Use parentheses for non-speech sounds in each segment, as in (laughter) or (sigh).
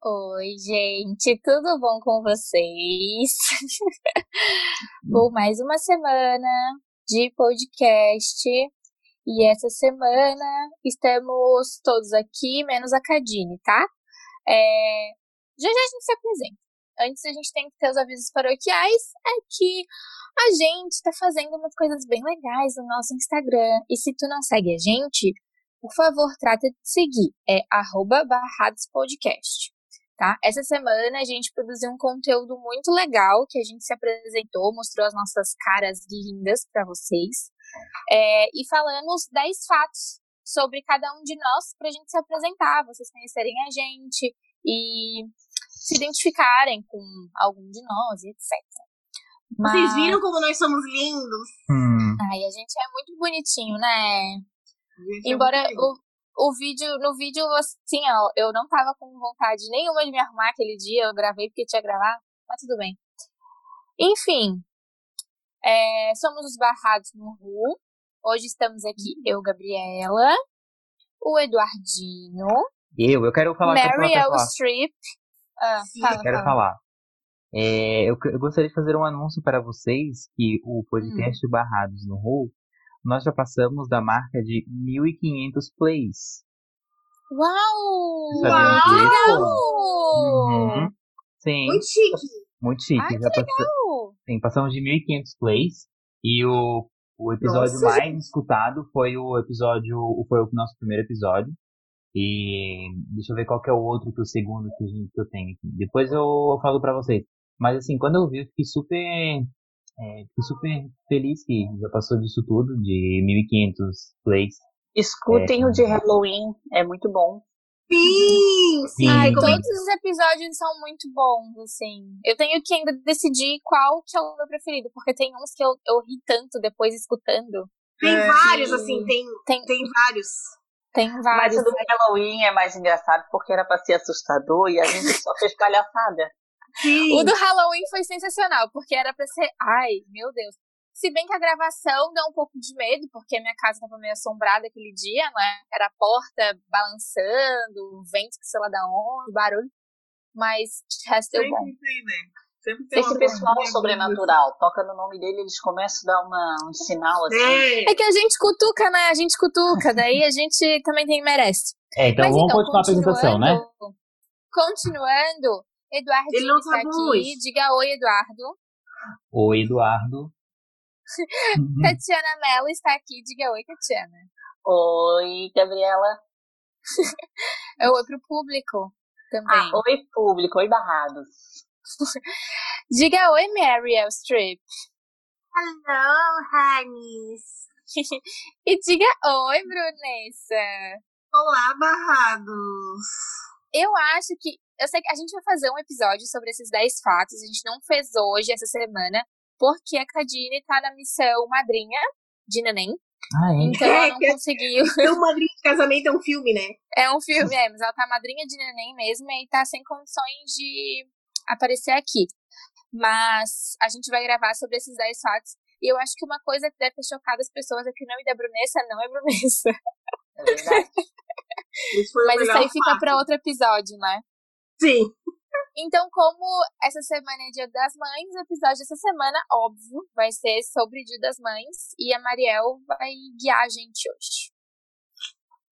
Oi, gente, tudo bom com vocês? Por mais uma semana de podcast. E essa semana estamos todos aqui, menos a Cadine, tá? É... Já já a gente se apresenta. Antes a gente tem que ter os avisos paroquiais. É que a gente tá fazendo umas coisas bem legais no nosso Instagram. E se tu não segue a gente, por favor, trata de seguir. É arroba barradospodcast. Tá? Essa semana a gente produziu um conteúdo muito legal que a gente se apresentou, mostrou as nossas caras lindas para vocês. É, e falamos 10 fatos sobre cada um de nós para a gente se apresentar, vocês conhecerem a gente e se identificarem com algum de nós, etc. Mas... Vocês viram como nós somos lindos? Hum. Ai, a gente é muito bonitinho, né? É Embora é o, o vídeo, no vídeo, assim, ó, eu não tava com vontade nenhuma de me arrumar aquele dia, eu gravei porque tinha gravado, mas tudo bem. Enfim, é, somos os Barrados no Ru. Hoje estamos aqui, uhum. eu, Gabriela, o Eduardinho. Eu, eu quero falar Meryl Streep. Ah, fala, eu quero fala. falar. É, eu, eu, gostaria de fazer um anúncio para vocês que o podcast hum. Barrados no Ru nós já passamos da marca de 1.500 plays. Uau! Uau! Uhum. Sim. Muito chique. Muito chique. Ai, já legal. Sim, passamos de 1.500 plays. E o, o episódio Nossa. mais escutado foi o episódio. Foi o nosso primeiro episódio. E deixa eu ver qual que é o outro que o segundo que, a gente, que eu tenho aqui. Depois eu falo pra vocês. Mas assim, quando eu vi, eu fiquei super é, fiquei super feliz que já passou disso tudo, de 1500 plays. Escutem é, o de Halloween, é muito bom. Sim, sim. Ai, todos os episódios são muito bons, assim. Eu tenho que ainda decidir qual que é o meu preferido, porque tem uns que eu, eu ri tanto depois escutando. Tem é, vários, assim, tem, tem, tem vários. Tem vários. Mas o do Halloween é mais engraçado porque era pra ser assustador e a gente só fez palhaçada. Sim. O do Halloween foi sensacional, porque era pra ser. Ai, meu Deus. Se bem que a gravação deu um pouco de medo, porque minha casa tava meio assombrada aquele dia, né? Era a porta balançando, o vento que sei lá da onde, barulho. Mas o resto deu bom. Tem, né? Esse pessoal sobrenatural, toca no nome dele, eles começam a dar uma, um sinal assim. É. é que a gente cutuca, né? A gente cutuca, daí a gente também tem merece. É, então Mas, vamos então, continuar a apresentação, né? Continuando, Eduardo Ele não está aqui. Diga oi, Eduardo. Oi, Eduardo. (laughs) Tatiana Mello está aqui. Diga oi, Tatiana. Oi, Gabriela. (laughs) é oi pro público também. Ah, oi, público. Oi, Barrados. (laughs) Diga oi, Meryl Streep. Hello, honeys. e diga oi, Brunessa. Olá, Barrados. Eu acho que eu sei que a gente vai fazer um episódio sobre esses 10 fatos. A gente não fez hoje, essa semana, porque a Cadine tá na missão madrinha de neném. Ah, é? Então ela não conseguiu. (laughs) Então, Madrinha de Casamento é um filme, né? É um filme, é, mas ela tá madrinha de neném mesmo e tá sem condições de aparecer aqui. Mas a gente vai gravar sobre esses 10 fatos. E eu acho que uma coisa que deve ter chocado as pessoas é que o nome da Brunessa não é Brunessa. É verdade. Isso (laughs) mas isso aí fica para outro episódio, né? Sim. Então, como essa semana é Dia das Mães, o episódio dessa semana, óbvio, vai ser sobre Dia das Mães e a Mariel vai guiar a gente hoje.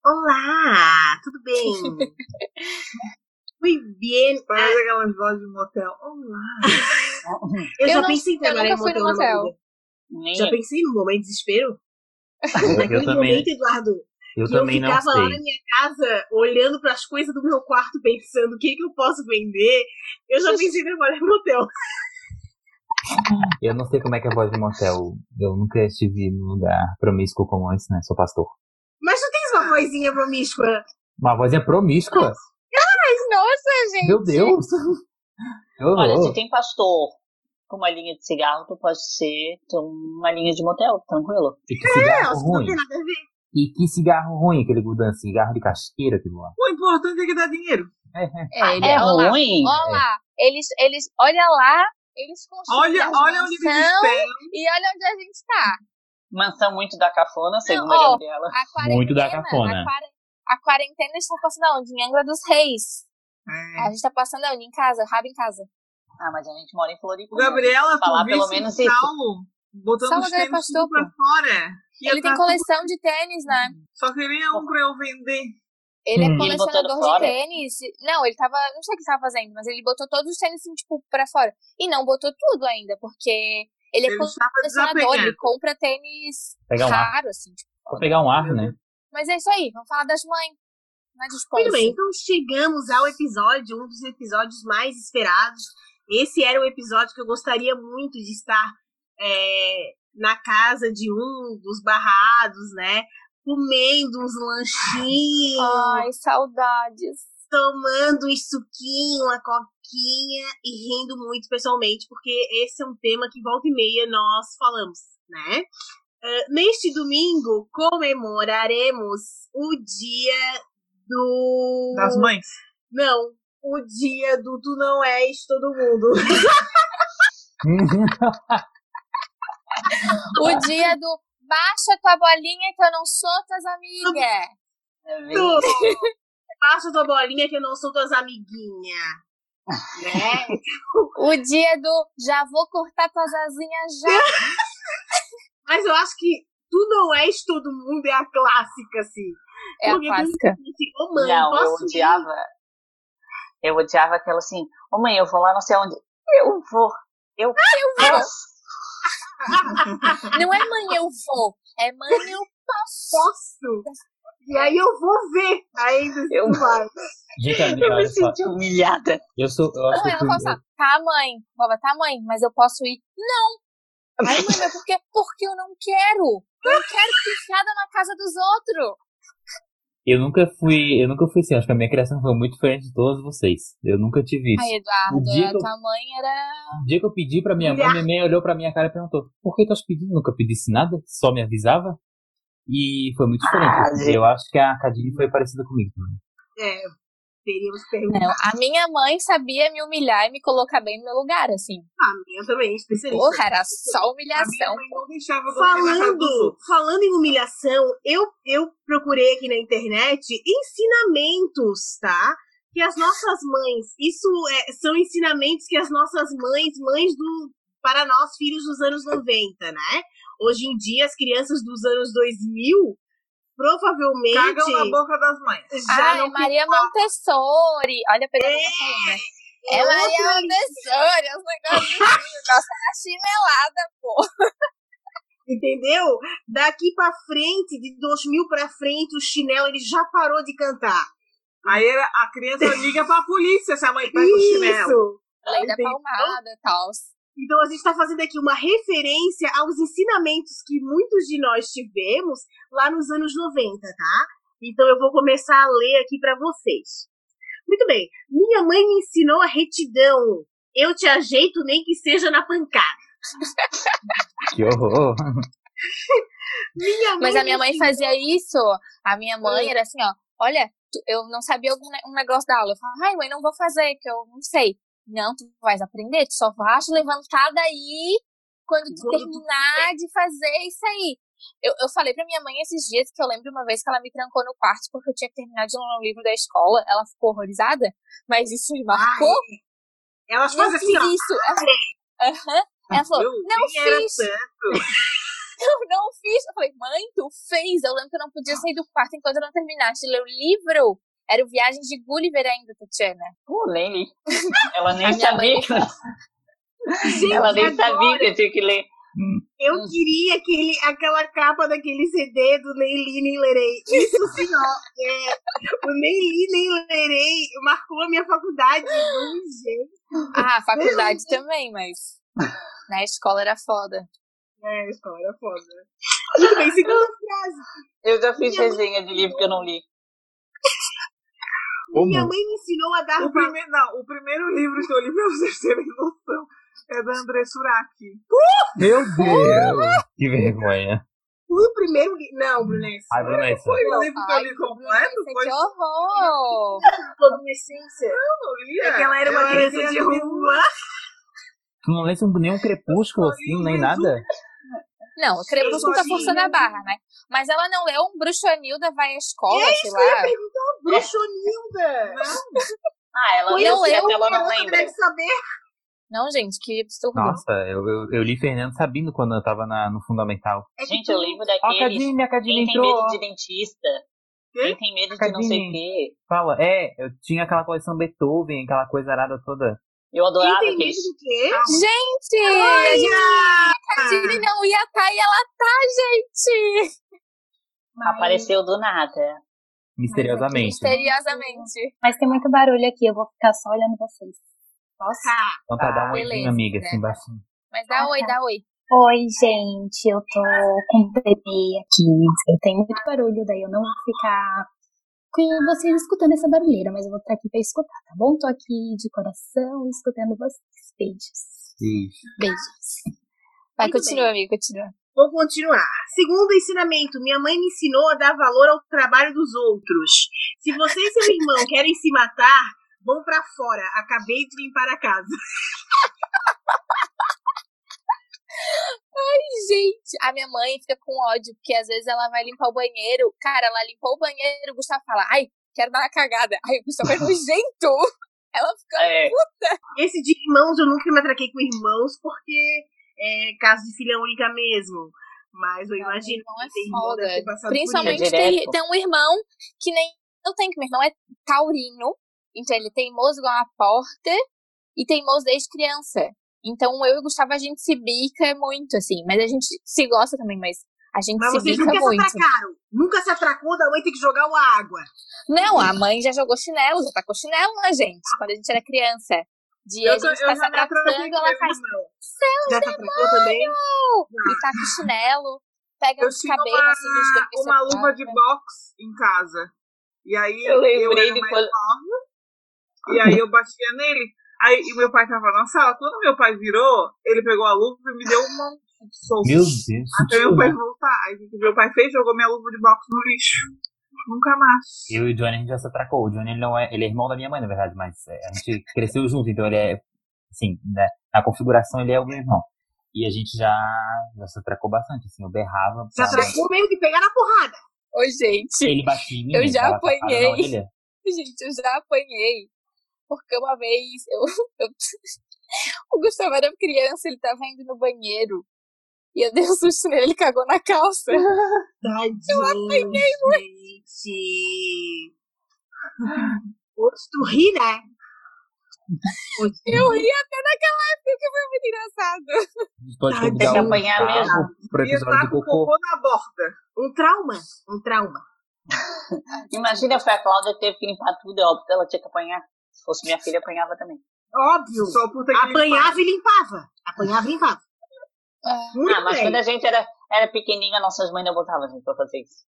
Olá, tudo bem? (laughs) Muy bien. Parece aquelas vozes de motel. Olá. eu, eu já não, pensei em trabalhar em motel. motel. Já pensei no momento de desespero? (laughs) Naquele momento, Eduardo, eu e também eu ficava lá na minha casa, olhando para as coisas do meu quarto, pensando o que, que eu posso vender. Eu já pensei em trabalhar em motel. Eu não sei como é que é a voz de motel. Eu nunca estive num lugar promíscuo como esse, né? Sou pastor. Mas tu tens uma vozinha promíscua. Uma vozinha promíscua? Ai, nossa, gente! Meu Deus! (laughs) Olha, se tem pastor com uma linha de cigarro, tu pode ser ter uma linha de motel, tranquilo. E que cigarro é, ruim. não tem nada a ver. E que cigarro ruim, aquele Gudan, cigarro de casqueira, aquilo lá. O importante é que dá dinheiro. É, é. é, ele é ruim. Olha lá, eles, eles, olha lá, eles construíram olha, olha onde eles estão. E olha onde a gente está. Mansão muito da cafona, segundo Não, a Gabriela. Muito da cafona. A, a quarentena está passando onde? Em Angra dos Reis. É. A gente tá passando ali em casa, rabo em casa. Ah, mas a gente mora em Floripa. O Gabriela, falar pelo menos isso. Saulo, botando Saulo os tênis pastor, pra fora. Ele tem coleção tudo... de tênis, né? Só queria um pra eu vender. Ele é hum. colecionador ele de tênis. Não, ele tava. Não sei o que ele tava fazendo, mas ele botou todos os tênis, assim, tipo, pra fora. E não botou tudo ainda, porque ele é ele colecionador, ele compra tênis pegar um raro, assim. Tipo, Vou pegar um ar, né? Mas é isso aí, vamos falar das mães. Muito bem, então chegamos ao episódio, um dos episódios mais esperados. Esse era um episódio que eu gostaria muito de estar é, na casa de um dos barrados, né? Comendo uns lanchinhos. Ai, saudades. Tomando um suquinho, uma coquinha e rindo muito pessoalmente, porque esse é um tema que volta e meia nós falamos, né? Uh, neste domingo comemoraremos o dia do. Das mães? Não, o dia do Tu Não És Todo Mundo. (laughs) (laughs) (laughs) o dia do Baixa tua bolinha que eu não sou tuas amigas. É (laughs) Baixa tua bolinha que eu não sou tuas amiguinhas. Né? (laughs) o dia do já vou cortar tuas asinhas já. Mas eu acho que Tu Não És Todo Mundo é a clássica, assim. É Porque a clássica. Assim, oh, mãe, não, eu odiava. Ir? Eu odiava aquela assim, ô oh, mãe, eu vou lá não sei onde. Eu vou. Eu, eu vou. Não é mãe, eu vou. É mãe, eu posso. Posso. E aí eu vou ver ainda se eu vai. Gente, eu me senti humilhada. Eu sou. Eu acho não, ela fala assim, tá, mãe, Boba, tá, mãe, mas eu posso ir. Não! Aí, mãe, mas por quê? Porque eu não quero. Eu não quero ficar enfiada na casa dos outros. Eu nunca fui, eu nunca fui assim, acho que a minha criação foi muito diferente de todos vocês. Eu nunca tive isso. Ai, Eduardo, a eu, tua mãe era. O dia que eu pedi pra minha mãe, minha mãe olhou pra minha cara e perguntou: Por que tu has pedido? Nunca pedisse nada, só me avisava. E foi muito diferente. Ah, eu acho que a Cadine foi parecida comigo também. É, teríamos perguntado. Não, a minha mãe sabia me humilhar e me colocar bem no meu lugar, assim. A minha também, especialista. Porra, era só humilhação. Falando, falando em humilhação, eu, eu procurei aqui na internet ensinamentos, tá? Que as nossas mães, isso é, são ensinamentos que as nossas mães, mães do, para nós, filhos dos anos 90, né? Hoje em dia, as crianças dos anos 2000 provavelmente. Cagam na boca das mães. Já Ai, Maria Montessori. Olha, pegando é, né? É, é Maria Montessori, os negócios. Nossa, era chinelada, pô. Entendeu? Daqui pra frente, de 2000 pra frente, o chinelo ele já parou de cantar. Aí a criança liga pra polícia se a mãe pega o chinelo. Lei da palmada e tal. Então a gente está fazendo aqui uma referência aos ensinamentos que muitos de nós tivemos lá nos anos 90, tá? Então eu vou começar a ler aqui para vocês. Muito bem. Minha mãe me ensinou a retidão. Eu te ajeito nem que seja na pancada. Que horror. Mas a minha mãe fazia isso. A minha mãe era assim, ó. Olha, eu não sabia algum um negócio da aula. Eu falava, ai, mãe, não vou fazer, que eu não sei. Não, tu vais aprender, tu só vais levantar daí quando tu terminar de fazer isso aí. Eu, eu falei pra minha mãe esses dias que eu lembro uma vez que ela me trancou no quarto porque eu tinha que terminar de ler um livro da escola. Ela ficou horrorizada, mas isso me marcou. Ai, elas fazem assim, ó. Isso. Ela, uhum. ela falou, não fiz. (laughs) eu não fiz. Eu falei, mãe, tu fez. Eu lembro que eu não podia sair do quarto enquanto eu não terminasse de ler o livro. Era o Viagem de Gulliver ainda, Tatiana. Uh, nem li. Ela nem sabia. (laughs) Gente, Ela nem agora... sabia que eu tinha que ler. Eu hum. queria aquele, aquela capa daquele CD do Nem Li Nem Lerei. Isso sim, ó. É, o Nem Li Nem Lerei marcou a minha faculdade de um jeito. Ah, a faculdade também, mas na escola era foda. É, a escola era foda. Bem, segunda frase. Eu já fiz resenha de livro que eu não li. Como? Minha mãe me ensinou a dar. O, prime... não, o primeiro livro que eu li pra vocês terem noção é da André Suraki. Uh! Meu Deus! que vergonha. O primeiro livro. Não, Brunessa. Ai, Brunessa. Foi o livro que eu li completo? Foi... Que horror! (laughs) Adolescência. Eu não lia. É que ela era uma criança de rua. Tu não lê nenhum crepúsculo assim, nem nada? Não, o Crepúsculo tá forçando a barra, né? Mas ela não leu um Bruxonilda vai à escola, é sei lá. Perguntou, Bruxonilda! Não. (laughs) Ah, ela Foi leu eu, sim, eu, até ela não Eu lembra. deve saber. Não, gente, que absurdo. Nossa, eu, eu, eu li Fernando Sabino quando eu tava na, no Fundamental. É que Gente, eu lembro Ó, a daqueles. Cadine, a Cadine Quem tem entrou. medo ó. de dentista. Quê? Quem tem medo de não sei o Cadine. quê. Fala, é, eu tinha aquela coleção Beethoven, aquela coisa arada toda. Eu Quem adorava tem medo do quê? Gente! a gente- Olha! Dini não ia estar e ela tá, gente! Mas, Apareceu do nada. Misteriosamente. Misteriosamente. mas tem muito barulho aqui, eu vou ficar só olhando vocês. Posso? Tá. Então tá, dá um oizinho, beleza, amiga, né? assim, baixinho. Mas dá Ah, oi, tá. dá oi. Oi, gente, eu tô com um bebê aqui. Eu tenho muito barulho, daí eu não vou ficar com vocês escutando essa barulheira, mas eu vou estar aqui pra escutar, tá bom? Tô aqui de coração escutando vocês. Beijos. Beijos. Vai, Muito continua, amigo, continua. Vou continuar. Segundo ensinamento, minha mãe me ensinou a dar valor ao trabalho dos outros. Se você e seu irmão (laughs) querem se matar, vão pra fora. Acabei de limpar a casa. Gente, a minha mãe fica com ódio, porque às vezes ela vai limpar o banheiro. Cara, ela limpou o banheiro, o Gustavo fala, ai, quero dar uma cagada. Ai, o Gustavo é nojento. (laughs) Ela fica, É, Esse de irmãos, eu nunca me atraquei com irmãos, porque é caso de filha única mesmo. Mas eu Não, imagino irmão é que foda. Principalmente por isso. tem, tem um irmão que nem eu tenho, que meu irmão é taurino. Então ele é teimoso igual a porta e teimoso desde criança. Então eu e o Gustavo a gente se bica muito, assim. Mas a gente se gosta também, mas a gente Mas se vocês bica nunca se muito. atracaram. Nunca se atracou da mãe ter que jogar uma água. Não, a mãe já jogou chinelo, já tacou chinelo na gente, quando a gente era criança. De a Eu, tô- gente eu tá se abraçando, com ela meu faz irmão. Já atracou também? e taca o chinelo, pega Eu os cabelos uma, assim dos dois. uma luva de separa. boxe em casa. E aí Eu lembrei era de mais quando- nova. E aí eu batia nele. Aí e meu pai tava na sala. Quando meu pai virou, ele pegou a luva e me deu uma soco. Meu Deus. Até meu pai voltar. Aí o que meu pai fez? Jogou minha luva de boxe no lixo. Nunca mais. Eu e o Johnny a gente já se atracou. O Johnny ele não é, ele é irmão da minha mãe, na verdade, mas é, a gente (laughs) cresceu junto, então ele é, assim, né, na configuração ele é o meu irmão. E a gente já, já se atracou bastante, assim, eu berrava. Se atracou mesmo de pegar na porrada. Oi, gente. Ele batia em mim, Eu já apanhei. (laughs) Gente, eu já apanhei. Porque uma vez eu, (laughs) eu- o Gustavo era criança, ele tava indo no banheiro. E eu dei um susto nele, ele cagou na calça. (laughs) Tadinho, gente. Hoje tu ri, né? Eu ri. até naquela época que foi muito engraçado. A gente pode Tem convidar que o apanhar mesmo. pro E episódio tá do com cocô. cocô na borda. Um trauma, um trauma. Imagina foi a Cláudia teve que limpar tudo, é óbvio que ela tinha que apanhar. Se fosse minha filha, apanhava também. Óbvio. Só por ter que Apanhava e limpava. Apanhava e limpava. Muito ah, mas bem. quando a gente era, era pequenininha, nossas mães não botavam a gente pra fazer isso.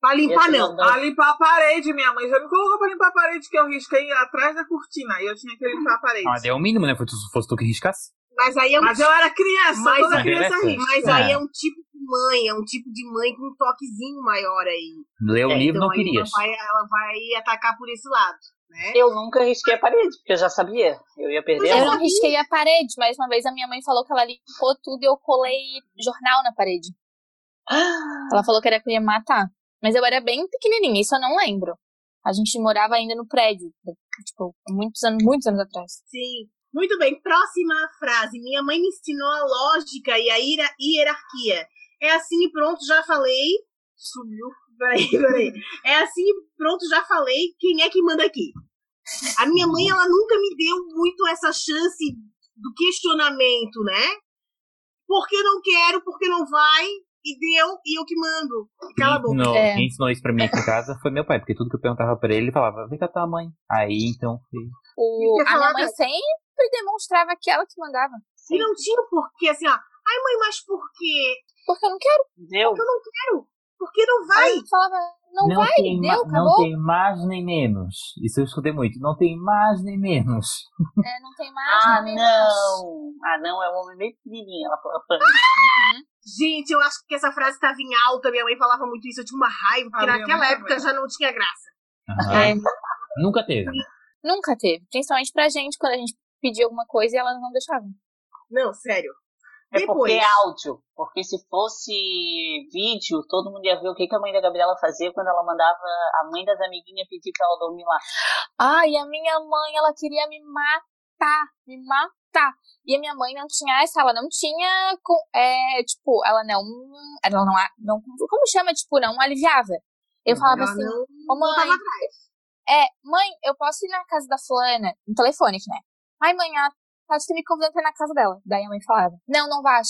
Pra limpar, não. mandou- A limpar a parede, minha mãe já me colocou pra limpar a parede que eu risquei atrás da cortina. E eu tinha que limpar a parede. Ah, mas é o mínimo, né? Fosse, fosse tu que riscasse. Mas aí é um Mas eu era criança, Mas toda a criança risca. Mas É. aí é um tipo de mãe, é um tipo de mãe com um toquezinho maior aí. Ler o É, livro então não aí querias. Ela vai, ela vai atacar por esse lado, né? Eu nunca risquei a parede, porque eu já sabia. Eu ia perder Eu a não risquei a parede, mas uma vez a minha mãe falou que ela limpou tudo e eu colei jornal na parede. Ela falou que era pra ia matar. Mas eu era bem pequenininha, isso eu não lembro. A gente morava ainda no prédio, tipo, muitos anos, muitos anos atrás. Sim. Muito bem, próxima frase. Minha mãe me ensinou a lógica e a hiera- hierarquia. É assim e pronto, já falei. Sumiu. Peraí, peraí. É assim pronto, já falei. Quem é que manda aqui? A minha mãe, ela nunca me deu muito essa chance do questionamento, né? Porque não quero, porque não vai, e deu, e eu que mando. Cala a Quem boca. ensinou, É. quem ensinou isso pra mim aqui em casa foi meu pai, porque tudo que eu perguntava pra ele, ele falava, vem com a tua mãe. Aí, então, O, E a minha mãe sempre demonstrava que ela que mandava. E não tinha porquê, assim, ó. Ai, mãe, mas por quê? Porque eu não quero. Deu. Porque eu não quero. Porque não vai. Falava, não, vai, tem deu, ma- não acabou. tem mais nem menos. Isso eu escutei muito. Não tem mais nem menos. (laughs) É, não tem mais. Ah, não tem mais. não. Ah, não, é um homem bem pequenininho. Ela falou pra mim. Uhum. Gente, eu acho que essa frase estava em alta. Minha mãe falava muito isso. Eu tinha uma raiva, porque A minha naquela época também. já não tinha graça. É, (laughs) Nunca teve. nunca teve. Principalmente pra gente, quando a gente pedia alguma coisa e elas não deixavam. Não, sério. É porque é áudio. Porque se fosse vídeo, todo mundo ia ver o que, que a mãe da Gabriela fazia quando ela mandava a mãe das amiguinhas pedir pra ela dormir lá. Ai, a minha mãe, ela queria me matar, me matar. E a minha mãe não tinha essa, ela não tinha, é, tipo, ela não, ela não, não, como chama, tipo, não aliviava. Eu falava ela assim, ô mãe, é, mãe, eu posso ir na casa da fulana, no telefone, né? Ai, mãe, ela Tati tá me convidando pra ir na casa dela. Daí a mãe falava, não, não vai.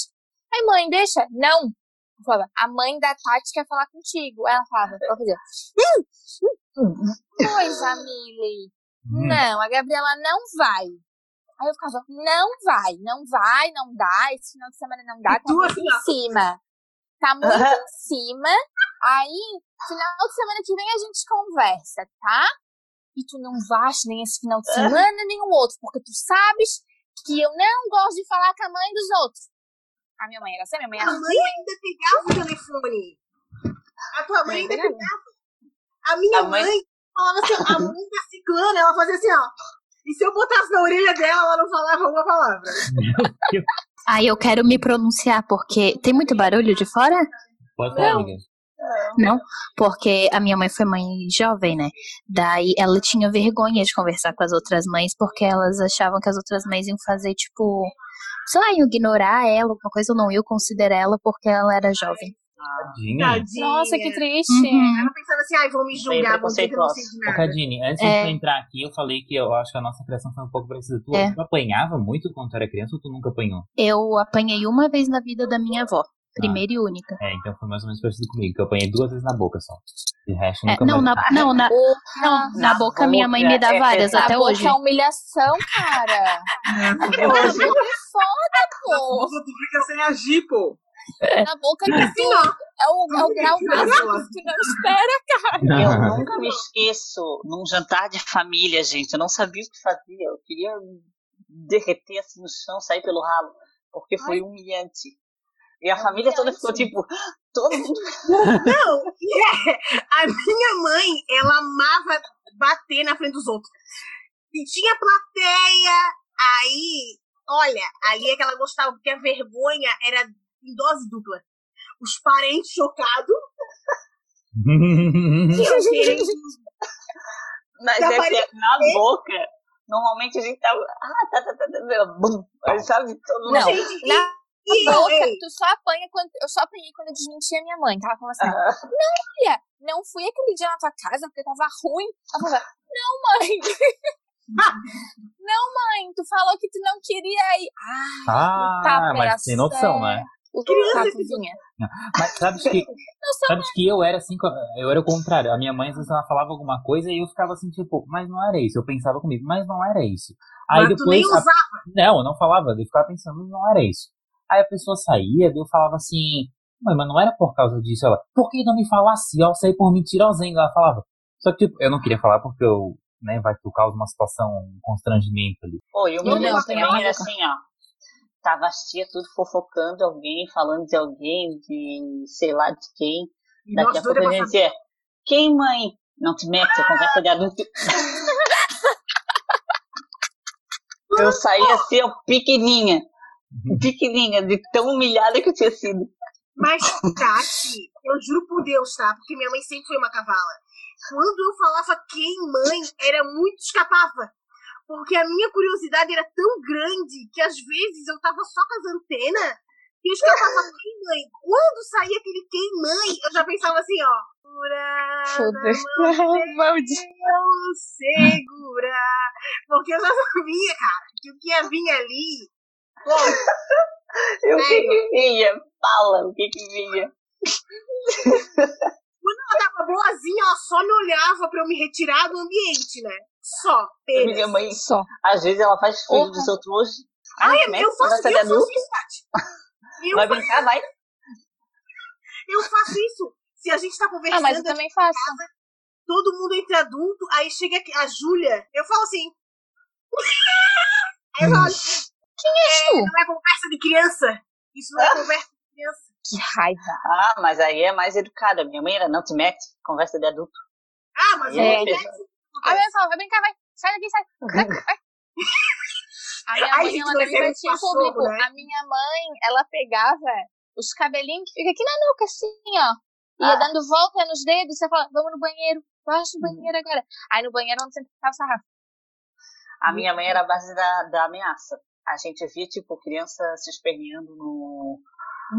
Ai, mãe, deixa. Não. Eu falava, a mãe da Tati quer falar contigo. Aí ela falava, ela fazia, pois, Amile. Hum. Não, a Gabriela não vai. Aí eu ficava, não vai, não vai, não dá, esse final de semana não dá, tá muito em cima. Tá muito em cima. Aí, final de semana que vem a gente conversa, tá? E tu não vais nem esse final de semana, nem o outro, porque tu sabes que eu não gosto de falar com a mãe dos outros. A minha mãe era assim, a minha mãe era A mãe ainda pegava o telefone. A tua mãe ainda pegava. A minha a mãe... mãe falava assim, a mãe da ciclana, ela fazia assim, ó. E se eu botasse na orelha dela, ela não falava uma palavra. Aí eu quero me pronunciar, porque tem muito barulho de fora? Pode falar, amiga. Não, porque a minha mãe foi mãe jovem, né? Daí ela tinha vergonha de conversar com as outras mães, porque elas achavam que as outras mães iam fazer, tipo, sei lá, iam ignorar ela, alguma coisa, ou não iam considerar ela porque ela era jovem. Tadinha. Nossa, que triste. Uhum. Ela pensando assim, ai, vão me julgar, vão dizer que eu não sei de nada. Cadine, antes é. de entrar aqui, eu falei que eu acho que a nossa criação foi um pouco parecida. Tu, é. tu apanhava muito quando tu era criança ou tu nunca apanhou? Eu apanhei uma vez na vida da minha avó. Primeira ah. e única. É, então foi mais ou menos parecido comigo, que eu apanhei duas vezes na boca só. De resto, é, nunca não, mais. Na, não, na, (laughs) não, na, na boca, minha mãe me dá é, várias é, até na hoje. Boca é humilhação, cara. (laughs) É hoje. foda, (laughs) pô. Tu fica sem agir, pô. Na boca do tu. É o, é o grau máximo que tu não espera, cara. Eu nunca me esqueço num jantar de família, gente. Eu não sabia o que fazia. Eu queria derreter assim no chão, sair pelo ralo. Porque foi Ai. humilhante. E a é família toda ficou tipo, todo mundo. (laughs) Não, a minha mãe, ela amava bater na frente dos outros. E tinha plateia, aí, olha, ali é que ela gostava, porque a vergonha era em dose dupla. Os parentes chocados. (laughs) Mas é que na boca, normalmente a gente tava. Ah, tá, tá, tá, tá. Bum, sabe? Todo mundo. Não, na (laughs) a boca, tu só apanha quando. Eu só apanhei quando eu desmentia minha mãe. Ela falava assim: Não, filha, não fui aquele dia na tua casa porque tava ruim. Ela falava: Não, mãe. (laughs) não, mãe, tu falou que tu não queria ir. Ah, ah mas sem noção, né? Tapuzinha. (laughs) Mas sabes que, sabes que eu era assim, eu era o contrário. A minha mãe, às vezes, ela falava alguma coisa e eu ficava assim, tipo, mas não era isso. Eu pensava comigo, mas não era isso. Aí mas depois. Tu nem usava. A... Não, eu não falava, eu ficava pensando, não era isso. Aí a pessoa saía, eu falava assim, mas não era por causa disso. Ela, por que não me falasse? Ó, saí por mentirosinho. Ela falava. Só que, tipo, eu não queria falar porque eu, né, vai que causa uma situação, um constrangimento ali. Oi, o meu não, também era assim, ó. Tava as tia tudo fofocando alguém, falando de alguém, de sei lá de quem. Daqui a pouco a gente dizia, quem mãe? Não te mete, a conversa de adulto. (laughs) eu saía assim, ó, pequenininha. Pequenininha, de tão humilhada que eu tinha sido. Mas, Tati, eu juro por Deus, tá? Porque minha mãe sempre foi uma cavala. Quando eu falava quem mãe, era muito escapava. Porque a minha curiosidade era tão grande que às vezes eu tava só com as antenas e eu escapava (laughs) quem mãe. Quando saía aquele quem mãe, eu já pensava assim, ó. Foda-se. (laughs) Deus segura. Porque eu já sabia, cara, que o que ia vir ali e o que que vinha? Fala, o que que vinha? Quando ela tava boazinha, ela só me olhava pra eu me retirar do ambiente, né? Só, apenas. Minha mãe, só. Às vezes ela faz filho uhum. dos outros hoje. Ai, Ai eu, faço, eu faço isso, vai brincar, vai. Eu faço isso. Se a gente tá conversando... Ah, mas eu também faço. Casa, todo mundo entre adulto, aí chega a Júlia, eu falo assim... (laughs) aí eu falo, quem és tu? não é conversa de criança. Isso não é conversa de criança. Que raiva. Ah, mas aí é mais educada. Minha mãe era não te mete, conversa de adulto. Ah, mas é. é. Ah, olha só, vai brincar, vai. Sai daqui, sai. Vai, vai. (laughs) A minha Ai, mãe, ela é em cachorro, público. né? A minha mãe, ela pegava os cabelinhos que fica aqui na nuca, assim, ó. Ia Ah. dando volta nos dedos, você fala, vamos no banheiro, vai no banheiro agora. Aí no banheiro onde sempre ficava o sarrafo. A minha mãe era a base da, da ameaça. A gente via, tipo, criança se esperneando no,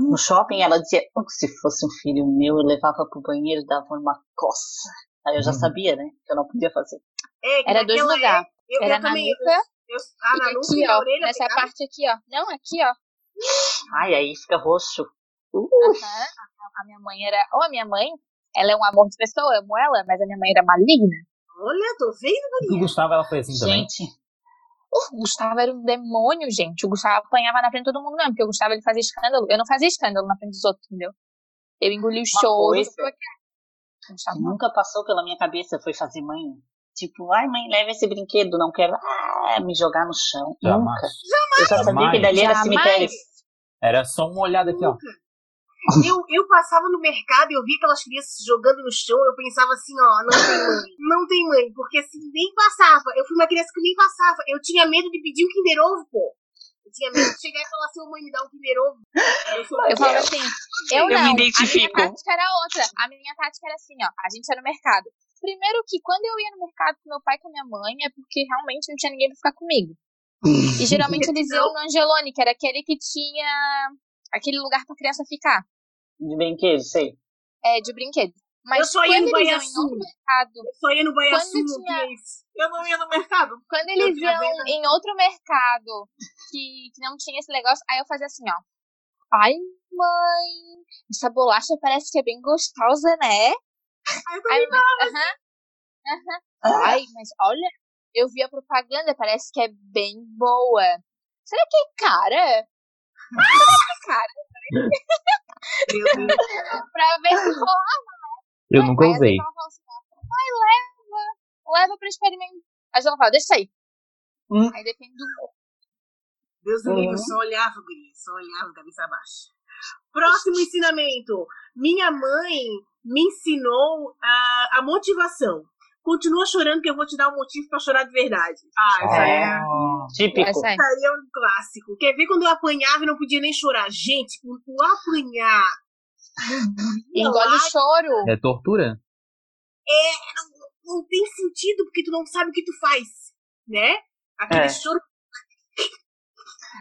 no shopping. Ela dizia, "Oh, se fosse um filho meu, eu levava pro banheiro e dava uma coça. Aí eu já Uhum. sabia, né? Que eu não podia fazer. É, Era dois lugares. Eu, Era eu na também. nuca Eu, eu, ah, na nuca e na orelha. nessa pegava? parte aqui, ó. Não, aqui, ó. Ai, aí fica roxo. Uh, Aham. A minha mãe era. Ou a minha mãe, ela é um amor de pessoa, eu amo ela, mas a minha mãe era maligna. Olha, tô vendo, O Maria. Gustavo, ela foi assim também. O Gustavo era um demônio, gente. O Gustavo apanhava na frente de todo mundo, não, porque o Gustavo ele fazia escândalo. Eu não fazia escândalo na frente dos outros, entendeu? Eu engoli o Uma show. coisa- O Gustavo nunca passou pela minha cabeça foi fazer mãe. Tipo, ai mãe, leva esse brinquedo, não quero ah, me jogar no chão. Jamais. Nunca. Eu já sabia Jamais. que dali era Jamais. cemitério. Era só uma olhada aqui, ó. (laughs) Eu, eu passava no mercado e eu via aquelas crianças jogando no chão, eu pensava assim, ó, não tem mãe. Não tem mãe, porque assim, nem passava. Eu fui uma criança que nem passava. Eu tinha medo de pedir um Kinder Ovo, pô. Eu tinha medo de chegar e falar assim, mãe, me dá um Kinder Ovo. Eu sou Eu falava assim, eu Eu não. me A minha identifico. tática era outra. A minha tática era assim, ó. A gente ia no mercado. Primeiro que quando eu ia no mercado com meu pai e com a minha mãe, é porque realmente não tinha ninguém pra ficar comigo. E geralmente eles (laughs) iam no Angelone, que era aquele que tinha aquele lugar pra criança ficar. De brinquedo, sei. É, de brinquedo. Mas Eu só ia no Baiaçu. mercado, Eu só ia no Baiaçu, tinha-. Eu não ia no mercado. quando eles iam venda. em outro mercado que, que não tinha esse negócio, aí eu fazia assim, ó. Ai, mãe, essa bolacha parece que é bem gostosa, né? Aí eu Aí, também, aham, aham. Ai, mas olha, eu vi a propaganda, parece que é bem boa. Será que é cara? Meu Deus. Pra ver se rolava. Eu nunca usei. ela assim, ai, leva, leva pra experimentar. Aí ela fala, deixa aí. Hum. Aí depende do humor. Deus do Uhum. livro, só olhava, guria, só olhava, cabeça baixa. Próximo ensinamento. Minha mãe me ensinou a, a motivação. Continua chorando que eu vou te dar um motivo pra chorar de verdade. Ah, isso aí é. Típico. Essa aí. Isso aí é um clássico. Quer ver quando eu apanhava e não podia nem chorar? Gente, o, o apanhar Engole o choro. É tortura? não tem sentido porque tu não sabe o que tu faz, né? Aquele É. choro.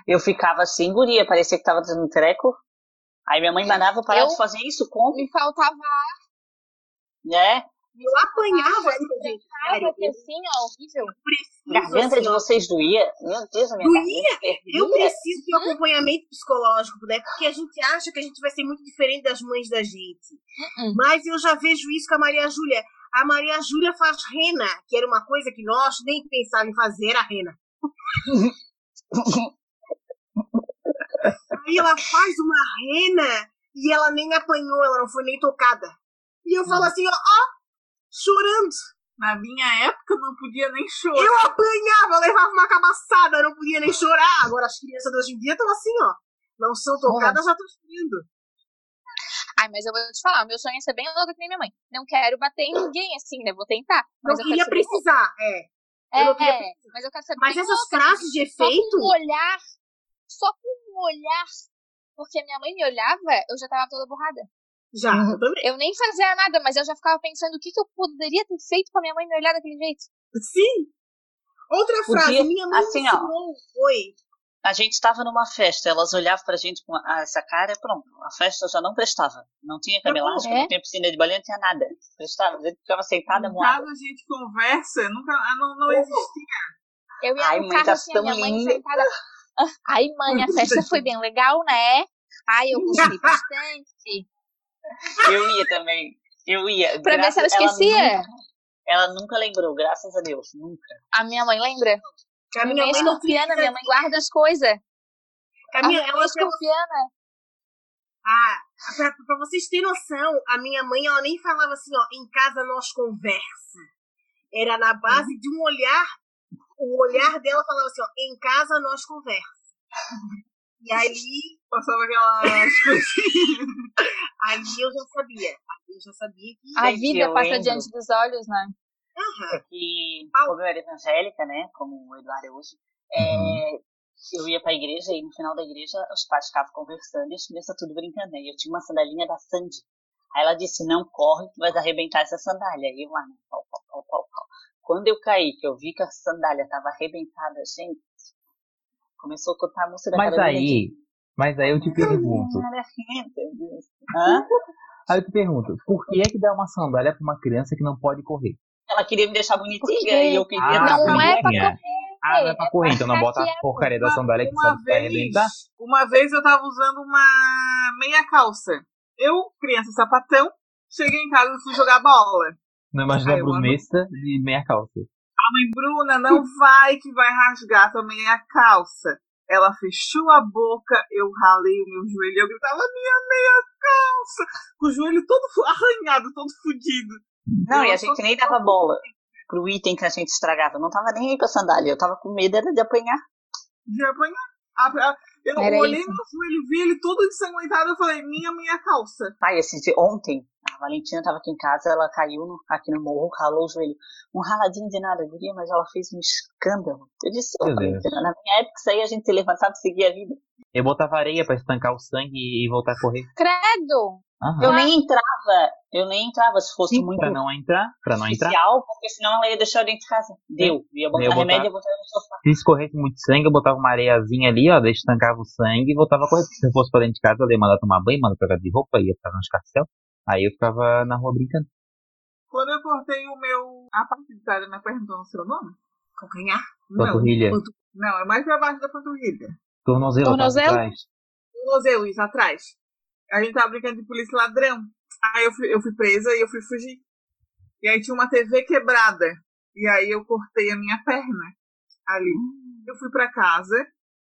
Eu ficava assim, guria, parecia que tava dando treco. Aí minha mãe mandava parar Eu- de fazer isso, como? Me faltava Né? Eu apanhava, gente. Sério, aqui assim, ó, horrível. eu preciso. Garganta assim, de ó, vocês doía? Meu Deus, minha Doía? Eu preciso de um acompanhamento psicológico, né? Porque a gente acha que a gente vai ser muito diferente das mães da gente. Mas eu já vejo isso com a Maria Júlia. A Maria Júlia faz rena, que era uma coisa que nós nem pensávamos em fazer, a rena. (laughs) Aí ela faz uma rena e ela nem apanhou, ela não foi nem tocada. E eu falo assim, ó, ó, chorando. Na minha época não podia nem chorar. Eu apanhava, eu levava uma cabaçada, não podia nem chorar. Agora as crianças de hoje em dia estão assim, ó. Não são tocadas, já estão chorando. Ai, mas eu vou te falar, o meu sonho é ser bem louca que nem minha mãe. Não quero bater em ninguém, assim, né? Vou tentar. Não Mas eu queria bem precisar, é. eu não queria É, mas eu quero ser Mas essas louca, frases de Só efeito, com um olhar, só com um olhar. Porque minha mãe me olhava, eu já tava toda borrada. Já, eu também. Eu nem fazia nada, mas eu já ficava pensando o que, que eu poderia ter feito pra minha mãe me olhar daquele jeito. Sim. Outra Podia- frase, minha mãe assim, me ó. ensinou. Oi. A gente estava numa festa, elas olhavam pra gente com a- essa cara, pronto, a festa já não prestava. Não tinha cabelagem, É? não tinha piscina de banho, não tinha nada. Prestava, a gente ficava sentada, moada. a gente conversa, nunca, ah, não, não existia. Eu ia Ai, no mãe, carro tá assim, a minha mãe linda. sentada. "Ah, Ai, mãe, a festa foi bem legal, né? Ai, eu (laughs) gostei bastante. Eu ia também. Eu ia. (laughs) Pra ver se ela Graças- esquecia. nunca, ela nunca lembrou, graças a Deus, nunca. A minha mãe lembra? A minha minha mãe é escorpiana, minha mãe guarda as coisas. A minha, mãe ela é escorpiana. Ah, pra, pra vocês terem noção, a minha mãe, ela nem falava assim, ó, em casa nós conversa. Era na base de um olhar, o olhar dela falava assim, ó, em casa nós conversa. E ali, Passava aquelas (laughs) coisinhas. ali eu já sabia. Ali eu já sabia que... A Gente, vida passa lembro. diante dos olhos, né? Aham. Au. como eu era evangélica, né, como o Eduardo é hoje, é, eu ia pra igreja e no final da igreja os pais ficavam conversando e as crianças tudo brincando. E eu tinha uma sandalinha da Sandy. Aí ela disse, não corre que vai arrebentar essa sandália. E eu lá, né, pau, pau, pau, pau, pau. Quando eu caí, que eu vi que a sandália tava arrebentada, gente, começou a contar a música da Mas aí, mas aí eu te pergunto. Hã? Aí eu te pergunto, por que é que dá uma sandália pra uma criança que não pode correr? Ela queria me deixar bonitinha e eu queria Ah, dar não uma é pra bonitinha. Ah, não é pra correr, então não pra bota a é- porcaria da sandália que sabe vez, arrebentar. uma vez eu tava usando uma meia calça. Eu, criança sapatão, cheguei em casa e fui jogar bola. Não imagina a Brunessa de meia calça. Mãe Bruna, não vai que vai rasgar tua meia calça. Ela fechou a boca, eu ralei o meu joelho, eu gritava, minha meia calça! Com o joelho todo arranhado, todo fudido. Não, e a gente nem dava bola pro item que a gente estragava. Eu não tava nem aí pra sandália. Eu tava com medo era de apanhar. de apanhar. A- a- Eu Era olhei isso. meu joelho, vi ele todo ensanguentado, eu falei, minha meia calça. Pai, esse dia, ontem, a Valentina tava aqui em casa, ela caiu no- aqui no morro, ralou o joelho. Um raladinho de nada, guria, mas ela fez um escândalo. Eu disse, ô. Valentina, na minha época isso aí a gente se levantava e seguia a vida. Eu botava areia pra estancar o sangue e voltar a correr. Credo! Aham. Eu nem entrava, eu nem entrava se fosse Sim, muito pra não entrar, pra não entrar. oficial, porque senão ela ia deixar eu dentro de casa. Deu. Ia botar Eu botava- remédio e ia botar no sofá. Se escorresse muito sangue, eu botava uma areiazinha ali, ó, daí estancava o sangue e voltava a correr. Se eu fosse pra dentro de casa, eu ia mandar tomar banho, mandar trocar de roupa, ia ficar no escarcel. Aí eu ficava na rua brincando. Quando eu cortei o meu. A parte de trás da minha perna, não sei o nome? Calcanhar? Não. Panturrilha, Pantu- Não, é mais pra baixo da panturrilha. tornozelo, tá Tornozelo? atrás. Tornozelo, isso, atrás. A gente tava brincando de polícia ladrão. Aí eu fui, eu fui presa e eu fui fugir. E aí tinha uma TV quebrada. E aí eu cortei a minha perna ali. Eu fui pra casa,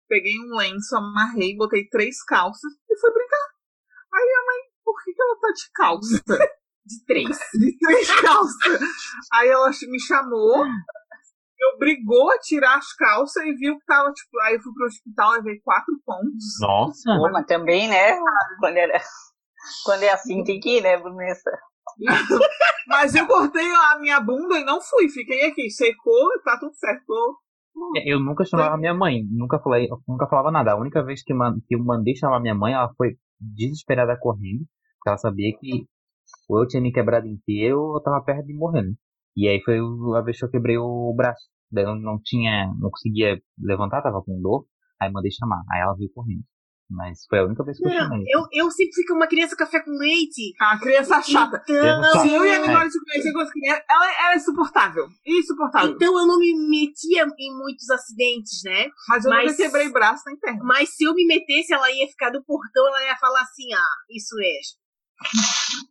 peguei um lenço, amarrei, botei três calças e fui brincar. Aí a mãe, por que, que ela tá de calça? (laughs) De três. de três calças. Aí ela me chamou, eu brigou a tirar as calças e viu que tava, tipo, aí eu fui pro hospital, levei quatro pontos. Nossa! Pô, mas também, né? Quando, era... Quando é assim, tem que ir, né, Brunessa? Mas eu cortei a minha bunda e não fui, fiquei aqui, secou, tá tudo certo. Tô- Eu nunca chamava minha mãe, nunca falei, nunca falava nada. A única vez que, man- que eu mandei chamar minha mãe, ela foi desesperada correndo, porque ela sabia que ou eu tinha me quebrado inteiro ou eu tava perto de morrer. né? E aí foi o- a vez que eu quebrei o braço. Daí eu não tinha, não conseguia levantar, tava com dor. Aí mandei chamar. Aí ela veio correndo. Mas foi a única vez que eu Não, chamei. eu, eu sempre fui uma criança café com leite. A criança chata. Então. Se eu e a. Nicole quando criança, ela, ela é insuportável. Insuportável. então eu não me metia em muitos acidentes, né? Mas eu mas- nunca quebrei braço nem perna. Mas se eu me metesse, ela ia ficar do portão, ela ia falar assim, ah, isso é.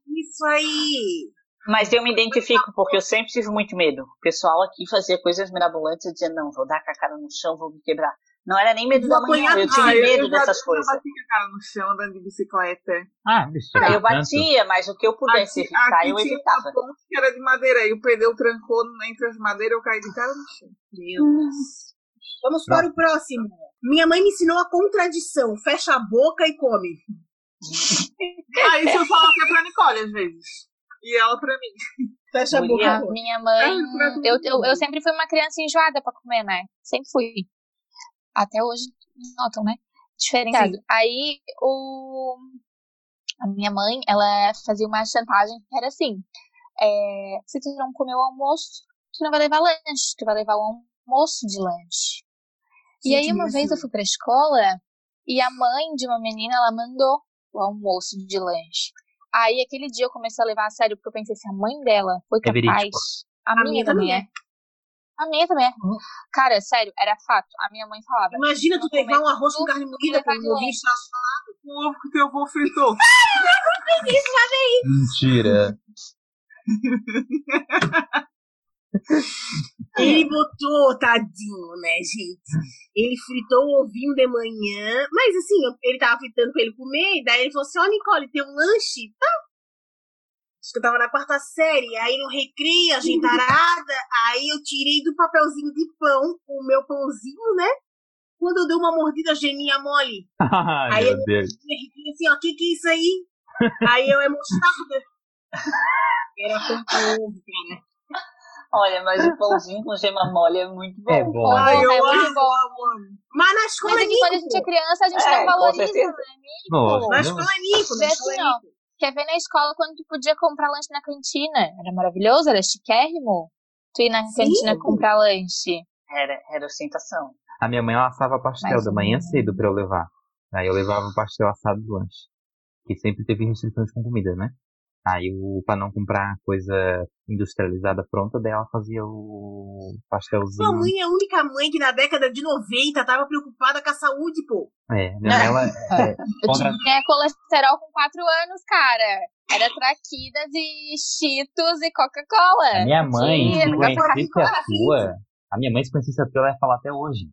Isso aí. Mas eu me identifico, porque eu sempre tive muito medo. O pessoal aqui fazia coisas mirabolantes e dizia, não, vou dar com a cara no chão, vou me quebrar. Não era nem medo da manhã, eu tinha Ah, eu- medo eu dessas eu coisas. Já bati com a cara no chão andando de bicicleta. Ah, Aí fez eu tanto. batia, mas o que eu pudesse Aqui- evitar, aqui eu tinha evitava. Uma ponte que era de madeira e o pneu trancou entre as madeiras, eu caí de cara no chão. Deus. Vamos para o próximo. Minha mãe me ensinou a contradição. Fecha a boca e come. Ah, isso eu falo até pra Nicole às vezes. E ela pra mim. Fecha a boca. Minha mãe. Ah, Eu, eu, eu sempre fui uma criança enjoada pra comer, né? Sempre fui. Até hoje, notam, né? Diferenciado. Sim. Aí, o... a minha mãe, ela fazia uma chantagem que era assim: é, se tu não comer o almoço, tu não vai levar lanche, tu vai levar o almoço de lanche. E aí, uma vez eu fui pra escola e a mãe de uma menina, ela mandou o almoço de lanche. Aí, aquele dia eu comecei a levar a sério, porque eu pensei, se a mãe dela foi É capaz, a, A minha, minha também também é. A minha também é. Cara, sério, era fato. A minha mãe falava. Imagina tu Não levar um arroz com carne moída pra de ouvir lanche. O ovo que teu avô fritou. (laughs) Mentira. (laughs) (laughs) Ele botou, tadinho, né, gente? Ele fritou o ovinho de manhã, mas assim, ele tava fritando pra ele comer, e daí ele falou assim: Ó, Nicole, tem um lanche? Tá. Acho que eu tava na quarta série, aí no recreio, a gentarada, (laughs) aí eu tirei do papelzinho de pão o meu pãozinho, né? Quando eu dei uma mordida, geminha mole. (laughs) Ai, Aí meu ele- Deus. Assim, ó, que que é isso aí? Aí eu, é mostarda. Era com ovo, cara. Olha, mas o pãozinho com gema mole é muito bom. É bom. Ai, Ai, eu é muito amo, bom. Mas na escola Mas é é que quando a gente é criança, a gente É, não com valoriza, né. Na Não. escola é mico, na escola assim, é ó. mico. Quer ver na escola quando tu podia comprar lanche na cantina? Era maravilhoso, era chiquérrimo. Tu ir na Sim. cantina comprar lanche. Era, era ostentação. A minha mãe assava pastel Mais da manhã menos. cedo pra eu levar. Aí eu levava o pastel assado do lanche. Que sempre teve restrições com comida, né? Aí o, pra não comprar coisa industrializada pronta, daí ela fazia o Sua pastelzinho. mãe é a única mãe que na década de 90 tava preocupada com a saúde, pô. É, minha mãe ela (laughs) é, Eu contra... tinha colesterol com 4 anos, cara. Era traquinas e cheetos e Coca-Cola. A minha mãe, se conhecesse a tua, a minha mãe se conhecesse a tua, ela ia falar até hoje.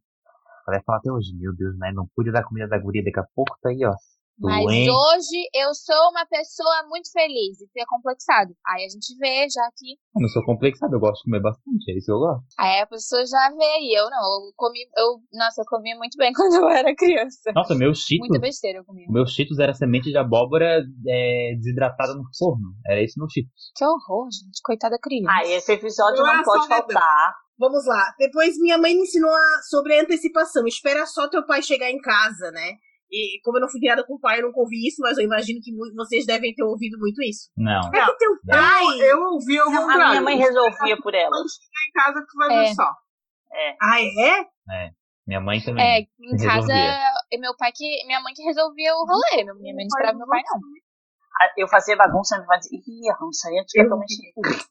Ela ia falar até hoje, meu Deus, né? Não cuida da comida da guria, daqui a pouco tá aí, ó. Mas Doente. hoje eu sou uma pessoa muito feliz e tu é complexado. Aí a gente vê já que. Eu não sou complexado, eu gosto de comer bastante, é isso que eu gosto. Aí a pessoa já vê e eu não. Eu comi. Eu, nossa, eu comia muito bem (laughs) quando eu era criança. Nossa, meus cheetos, Muita besteira eu comia. meus cheetos era semente de abóbora é, desidratada no forno. Era isso meu cheetos. Que horror, gente. Coitada criança. Ah, esse episódio não pode faltar. Vamos lá. Depois minha mãe me ensinou a- sobre a antecipação. Espera só teu pai chegar em casa, né? E como eu não fui criada com o pai, eu nunca ouvi isso, mas eu imagino que vocês devem ter ouvido muito isso. Não. É que teu pai. Eu, eu ouvi ao A contrário. minha mãe resolvia por ela. Quando chegar em casa, tu vai É. ver só. Ah, é? Minha mãe também. É, em casa, Resolvia. é meu pai que. Minha mãe que resolvia o rolê. Minha mãe não esperava meu pai, não. Eu fazia bagunça e pai dizia, ih, sair antes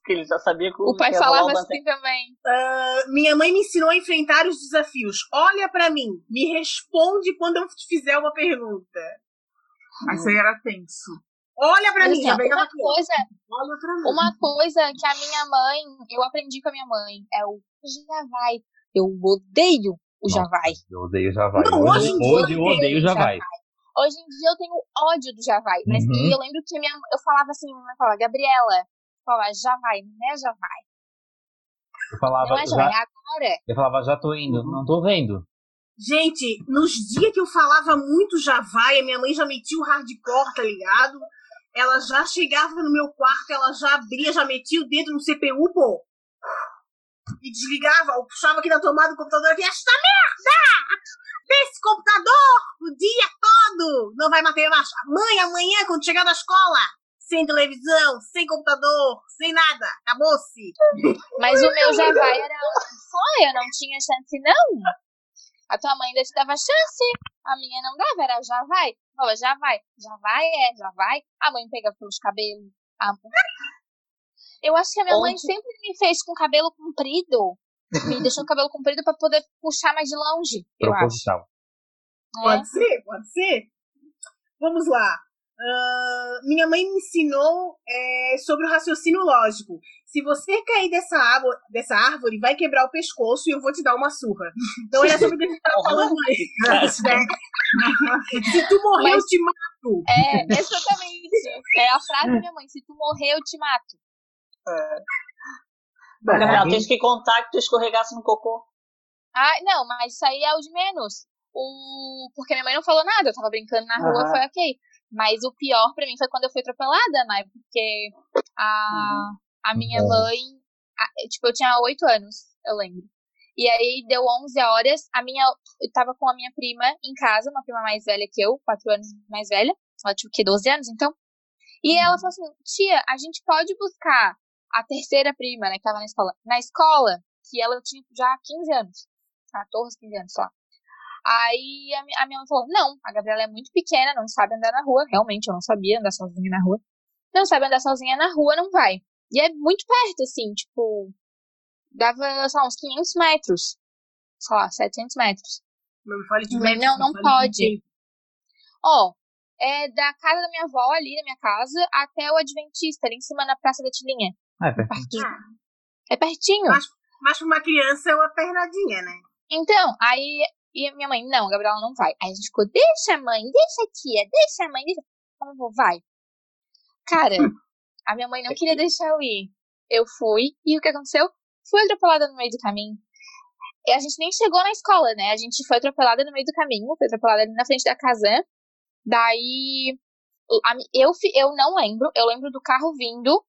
que ele já sabia que O pai ia falava uma assim também. Ah, minha mãe me ensinou a enfrentar os desafios. Olha pra mim, me responde quando eu te fizer uma pergunta. Mas isso aí era tenso. Olha pra Mas, mim, assim, uma coisa, Olha pra mim. uma coisa que a minha mãe, eu aprendi com a minha mãe, é o já vai. Eu odeio o já vai. Eu odeio o já vai. Não, hoje, hoje eu odeio o já vai. Hoje em dia eu tenho ódio do já vai. Mas Uhum. e eu lembro que minha, eu falava assim, minha mãe falava, Gabriela, eu falava, já vai, não é já vai. Eu falava, Não é já vai, já, é agora. eu falava, já tô indo, não tô vendo. Gente, nos dias que eu falava muito já vai, a minha mãe já metia o hardcore, tá ligado? Ela já chegava no meu quarto, ela já abria, já metia o dedo no CPU, pô. E desligava, ou puxava aqui na tomada do computador e via, esta merda! Desse computador o dia todo! Não vai manter mais. Mãe, amanhã, quando chegar da escola, sem televisão, sem computador, sem nada, acabou-se. Mas o meu já vai era foi, eu não tinha chance, não. A tua mãe ainda te dava chance. A minha não dava, era já vai. Falava, já vai. Já vai, é, já vai. A mãe pega pelos cabelos. A... Eu acho que a minha mãe Onde? sempre me fez com cabelo comprido. Me (laughs) deixou com cabelo comprido pra poder puxar mais de longe, eu acho. Proposital. É. Pode ser, pode ser. Vamos lá. Ah, minha mãe me ensinou é, sobre o raciocínio lógico. Se você cair dessa árvore, dessa árvore, vai quebrar o pescoço e eu vou te dar uma surra. Então era sobre o que a gente (laughs) falando antes. (laughs) né? Se tu morrer, eu Mas- te mato. É, exatamente. É a frase da minha mãe: se tu morrer, eu te mato. Gabriel, alguém- tens que contar que tu escorregasse no cocô. Ah, não, mas isso aí é o de menos. O... Porque minha mãe não falou nada, eu tava brincando na rua, Aham. foi ok. Mas o pior pra mim foi quando eu fui atropelada, né? Porque a, a minha Uhum. mãe. a- tipo, eu tinha 8 anos, eu lembro. E aí deu 11 horas, a minha. Eu tava com a minha prima em casa, uma prima mais velha que eu, 4 anos mais velha. Ela tinha o quê? 12 anos, então? E ela falou assim: tia, a gente pode buscar a terceira prima, né, que tava na escola, na escola, que ela tinha já 15 anos. 14, 15 anos, lá. Aí a, a minha mãe falou: não, a Gabriela é muito pequena, não sabe andar na rua. Realmente, eu não sabia andar sozinha na rua. Não sabe andar sozinha na rua, não vai. E é muito perto, assim, tipo. Dava, sei lá, uns 500 metros. Sei lá, 700 metros. Não me fale de médico, não, não de pode. Ó, é da casa da minha avó, ali da minha casa, até o Adventista, ali em cima na Praça da Tilinha. Ah, é de- Ah, É pertinho. Mas- Mas pra uma criança é uma pernadinha, né? Então, aí e a minha mãe, não, a Gabriela não vai. Aí a gente ficou, deixa mãe, deixa a tia, deixa a mãe, deixa. Ela falou, vai. Cara, a minha mãe não queria deixar eu ir. Eu fui, e o que aconteceu? Fui atropelada no meio do caminho. E a gente nem chegou na escola, né? A gente foi atropelada no meio do caminho, foi atropelada ali na frente da casa. Daí, eu, eu não lembro, eu lembro do carro vindo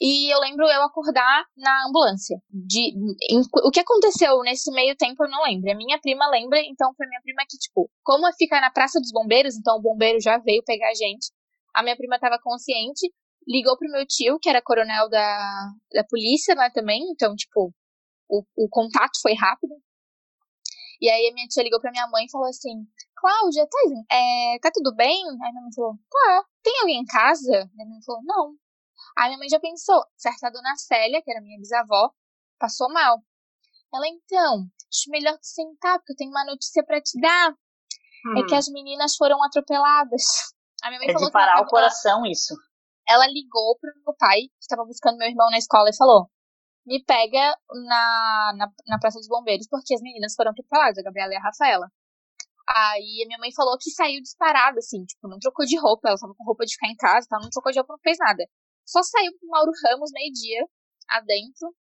E eu lembro eu acordar na ambulância. De, em, o que aconteceu nesse meio tempo eu não lembro. A minha prima lembra, então foi minha prima que, tipo, como fica na Praça dos Bombeiros, então o bombeiro já veio pegar a gente. A minha prima estava consciente, ligou pro meu tio, que era coronel da, da polícia lá também, então, tipo, o, o contato foi rápido. E aí a minha tia ligou pra minha mãe e falou assim: Cláudia, tá, é, tá tudo bem? Aí minha mãe falou: Tá. Tem alguém em casa? Aí minha mãe falou: Não. Aí minha mãe já pensou: certa dona Célia, que era minha bisavó, passou mal. Ela, então, acho melhor tu sentar, porque eu tenho uma notícia para te dar. Hum. É que hum. as meninas foram atropeladas. A minha mãe é falou de parar o coração isso. Ela ligou pro meu pai, que estava buscando meu irmão na escola, e falou: me pega na, na, na Praça dos Bombeiros, porque as meninas foram atropeladas, a Gabriela e a Rafaela. Aí a minha mãe falou que saiu disparada, assim, tipo, não trocou de roupa, ela tava com roupa de ficar em casa, tá? não trocou de roupa, não fez nada. Só saiu com o Mauro Ramos meio-dia, adentro.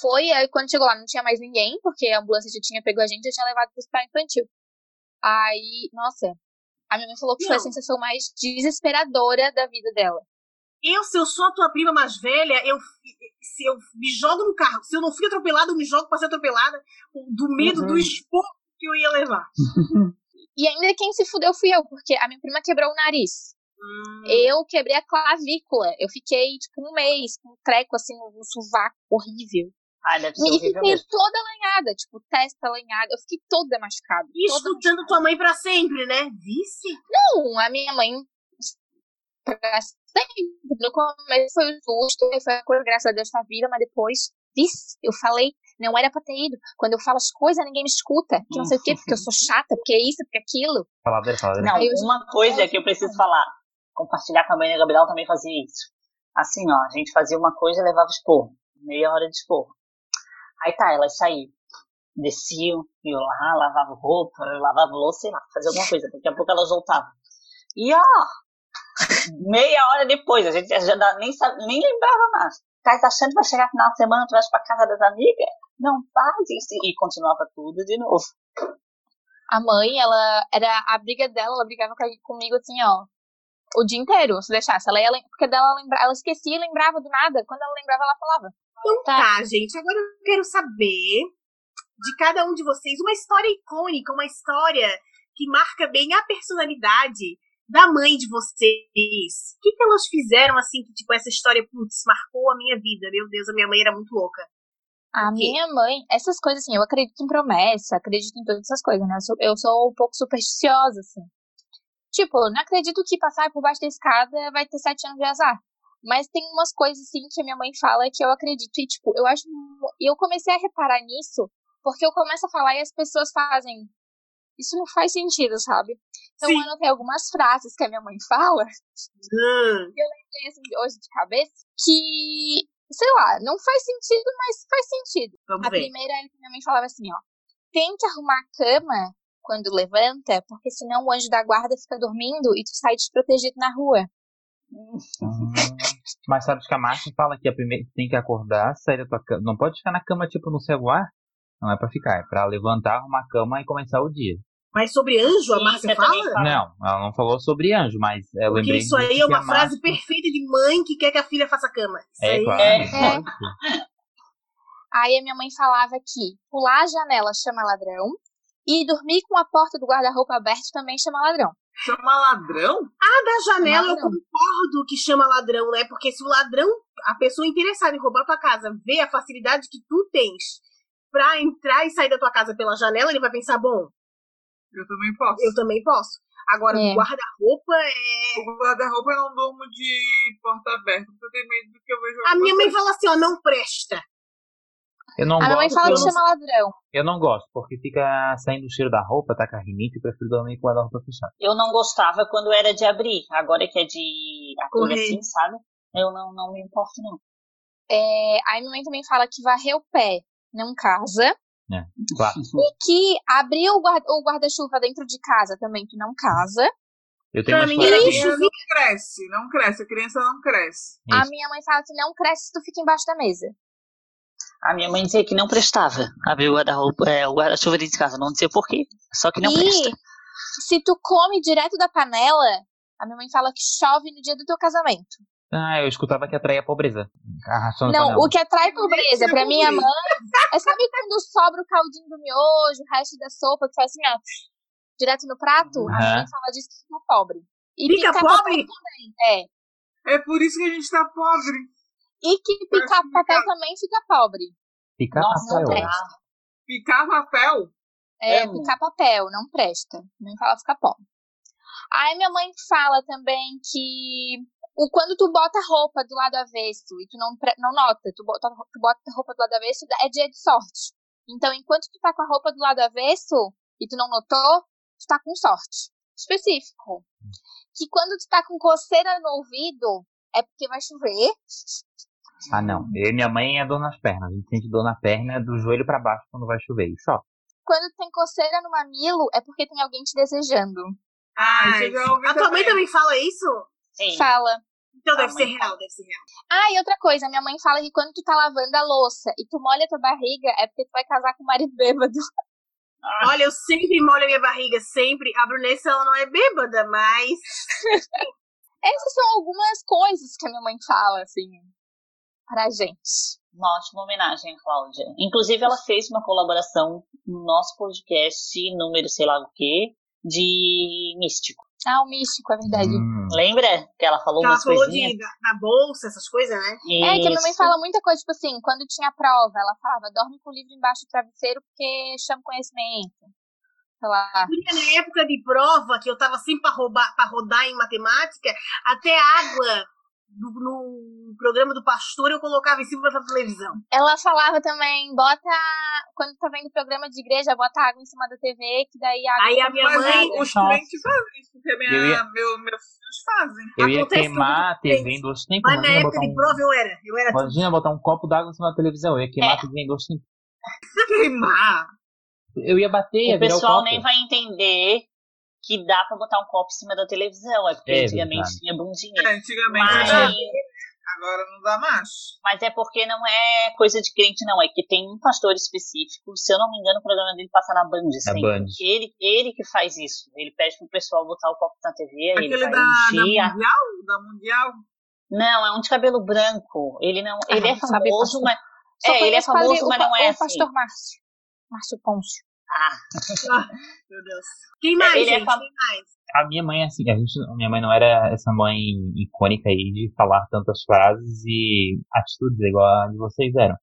Foi, aí quando chegou lá não tinha mais ninguém, porque a ambulância já tinha pego a gente e já tinha levado pro hospital infantil. Aí, nossa, a minha mãe falou que não. foi a sensação mais desesperadora da vida dela. Eu, se eu sou a tua prima mais velha, eu, se eu me jogo no carro. Se eu não fui atropelada, eu me jogo pra ser atropelada do medo uhum. do esporro que eu ia levar. (laughs) e ainda quem se fudeu fui eu, porque a minha prima quebrou o nariz. Hum. Eu quebrei a clavícula. Eu fiquei, tipo, um mês com um treco, assim, no, sovaco horrível. Ai, deve ser e fiquei mesmo. toda lanhada, tipo, testa lanhada. Eu fiquei toda machucada. E escutando tua mãe pra sempre, né? Vice? Não, a minha mãe pra sempre. No começo foi um susto, foi a coisa, graças a Deus, na vida, mas depois, vice, eu falei, não era pra ter ido. Quando eu falo as coisas, ninguém me escuta. Que não sei o quê, porque eu sou chata, porque é isso, porque é aquilo. Faladeira, faladeira. Não, uma coisa que eu preciso falar compartilhar com a mãe da Gabriela também fazia isso. Assim, ó, a gente fazia uma coisa e levava esporro. Meia hora de esporro. Aí tá, elas saíam. Desciam, iam lá, lavavam roupa, lavavam louça, sei lá, fazia alguma coisa. Daqui a pouco elas voltavam. E ó, (laughs) meia hora depois, a gente já nem, nem lembrava mais. Tá achando que vai chegar final de semana, tu vai pra casa das amigas? Não faz isso. E continuava tudo de novo. A mãe, ela era a briga dela, ela brigava comigo assim, ó o dia inteiro, se deixasse. Ela ia, porque dela lembra, ela esquecia e lembrava do nada. Quando ela lembrava, ela falava. Então tá. tá, gente. Agora eu quero saber de cada um de vocês uma história icônica, uma história que marca bem a personalidade da mãe de vocês. O que, que elas fizeram assim que, tipo, essa história, putz, marcou a minha vida? Meu Deus, a minha mãe era muito louca. A minha mãe, essas coisas assim, eu acredito em promessa, acredito em todas essas coisas, né? Eu sou, eu sou um pouco supersticiosa, assim. Tipo, não acredito que passar por baixo da escada vai ter sete anos de azar. Mas tem umas coisas, assim, que a minha mãe fala que eu acredito. E, tipo, eu acho. E eu comecei a reparar nisso, porque eu começo a falar e as pessoas fazem. Isso não faz sentido, sabe? Então Sim. eu anotei algumas frases que a minha mãe (laughs) fala. Hum. Eu lembrei, assim, hoje de cabeça, que. Sei lá, não faz sentido, mas faz sentido. Vamos a ver. primeira é que minha mãe falava assim, ó. Tem que arrumar a cama quando levanta, porque senão o anjo da guarda fica dormindo e tu sai desprotegido na rua. Hum, mas sabe que a Márcia fala que a primeira tem que acordar, sair da tua cama. Não pode ficar na cama tipo no celular. Não é para ficar, é para levantar, arrumar a cama e começar o dia. Mas sobre anjo, a Márcia fala? Não, ela não falou sobre anjo, mas eu Porque lembrei. Isso aí é uma frase Márcia... perfeita de mãe que quer que a filha faça a cama. Isso é, aí claro. É. é. Aí a minha mãe falava que pular a janela chama ladrão, e dormir com a porta do guarda-roupa aberta também chama ladrão. Chama ladrão? Ah, da janela eu concordo que chama ladrão, né? Porque se o ladrão, a pessoa interessada em roubar tua casa, vê a facilidade que tu tens pra entrar e sair da tua casa pela janela, ele vai pensar, bom. Eu também posso. Eu também posso. Agora, é. o guarda-roupa é. O guarda-roupa eu não durmo de porta aberta, porque eu tenho medo do que eu vejo. A minha mãe fala assim, ó, não presta. Eu não a minha mãe fala que chama ladrão. Eu não gosto, porque fica saindo o cheiro da roupa, tá com rinite, eu prefiro dormir com a roupa fechada. Eu não gostava quando era de abrir, agora que é de abrir assim, sabe? Eu não, não me importo, não. É, aí minha mãe também fala que varrer o pé não casa. É, claro. E que abrir o guarda-chuva dentro de casa também que não casa. Eu tenho pra mim, a criança não cresce, não cresce, a criança não cresce. Isso. A minha mãe fala que não cresce se tu fica embaixo da mesa. A minha mãe dizia que não prestava abrir o guarda-roupa, é, o guarda-chuva de casa, não dizia porquê, só que não e presta. Se tu come direto da panela, a minha mãe fala que chove no dia do teu casamento. Ah, eu escutava que atraía a pobreza. Arrastando Não, panela. o que atrai pobreza é pra minha mãe é sabe quando sobra o caldinho do miojo, o resto da sopa, que faz assim, ó, direto no prato? A Aham. mãe fala disso que fica pobre. E Fica picar pobre? também. É. É por isso que a gente tá pobre. E que picar Parece papel que- também fica pobre. Ficar Nossa, papel. não presta. Picar papel. É, picar papel, não presta. Nem fala ficar pobre. Aí minha mãe fala também que o, quando tu bota roupa do lado avesso e tu não, não nota, tu bota, tu bota a roupa do lado avesso, é dia de sorte. Então, enquanto tu tá com a roupa do lado avesso e tu não notou, tu tá com sorte. Específico. Que quando tu tá com coceira no ouvido, é porque vai chover. Ah, não. Eu e minha mãe é dor nas pernas. A gente sente dor na perna do joelho pra baixo quando vai chover. E só. Quando tem coceira no mamilo, é porque tem alguém te desejando. Ah, isso a tua mãe também fala isso? Sim. Fala. Então A deve ser real, deve ser real. Ah, e outra coisa, minha mãe fala que quando tu tá lavando a louça e tu molha tua barriga, é porque tu vai casar com o marido bêbado. (laughs) Olha, eu sempre molho a minha barriga, sempre. A Brunessa, ela não é bêbada, mas... (laughs) Essas são algumas coisas que a minha mãe fala, assim, pra gente. Uma ótima homenagem, Cláudia. Inclusive, ela fez uma colaboração no nosso podcast, número sei lá o quê, de místico. Ah, o místico, é verdade. Hum. Lembra que ela falou Ela umas falou coisinhas? de, da, da bolsa, essas coisas, né? É, que a minha mãe Isso. fala muita coisa, tipo assim, quando tinha prova, ela falava, dorme com o livro embaixo do travesseiro porque chama conhecimento. Sei lá. Porque na época de prova, que eu tava sempre pra, roubar, pra rodar em matemática, até água do- no programa do pastor eu colocava em cima da televisão. Ela falava também, bota. Quando tá vendo programa de igreja, bota água em cima da TV, que daí a água. Aí a minha Mas mãe... o- os crentes fazem isso, porque minha, ia- meu, meus filhos fazem. Eu ia Acontece queimar a TV em dois tempos. Mas na época botar, de um, prova eu era. Eu era tudo. imagina botar um copo d'água em cima da televisão. Eu ia queimar É. a TV em dois tempos. (laughs) Queimar. Eu ia bater, ia O virar o pessoal copo. nem vai entender que dá pra botar um copo em cima da televisão. É porque É antigamente verdade. tinha bundinha. É, Antigamente Mas, era, agora não dá mais. mas é porque não é coisa de crente, não. É que tem um pastor específico. Se eu não me engano, o programa dele passa na Band. Na sempre. Band. Ele, ele que faz isso. Ele pede pro pessoal botar o copo na TV. Aí ele Aquele vai da, da Mundial? Da Mundial? Não, é um de cabelo branco. Ele não. Ah, ele é famoso, mas. Só É, ele é o famoso, o mas não é o assim. pastor Márcio. Márcio Pôncio. Ah, (laughs) Meu Deus. Quem mais, Ele é gente? fam- Quem mais? A minha mãe, assim, a gente, a minha mãe não era essa mãe icônica aí de falar tantas frases e atitudes igual a de vocês eram.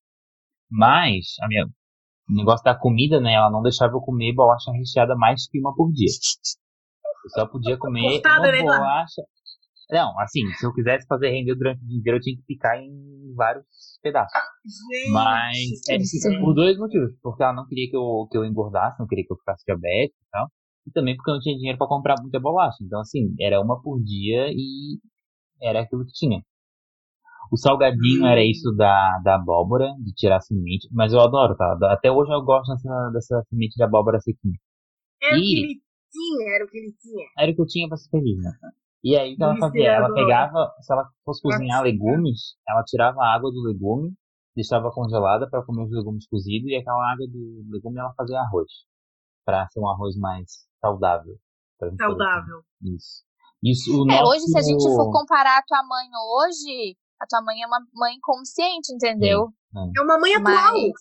Mas, a minha, o negócio da comida, né, ela não deixava eu comer bolacha recheada mais que uma por dia. Eu só podia comer Cortada, uma né, bolacha. Não, assim, se eu quisesse fazer render durante o dia inteiro, eu tinha que picar em vários pedaços. Gente. Mas é, Isso. por dois motivos. Porque ela não queria que eu, que eu engordasse, não queria que eu ficasse diabético e tal. E também porque eu não tinha dinheiro pra comprar muita bolacha. Então, assim, era uma por dia e era aquilo que tinha. O salgadinho Hum. era isso da, da abóbora, de tirar a semente. Mas eu adoro, tá? Até hoje eu gosto dessa, dessa semente de abóbora sequinha. Era o Ih. que ele tinha, era o que ele tinha. Era o que eu tinha pra ser feliz, né? E aí o que ela fazia? Ela pegava, se ela fosse cozinhar legumes, ela tirava a água do legume, deixava congelada para comer os legumes cozidos e aquela água do legume ela fazia arroz. Pra ser um arroz mais saudável. Saudável. comer. Isso. Isso, o É, nosso... hoje, se a gente for comparar a tua mãe hoje, a tua mãe é uma mãe consciente, entendeu? É uma mãe atual. Mas-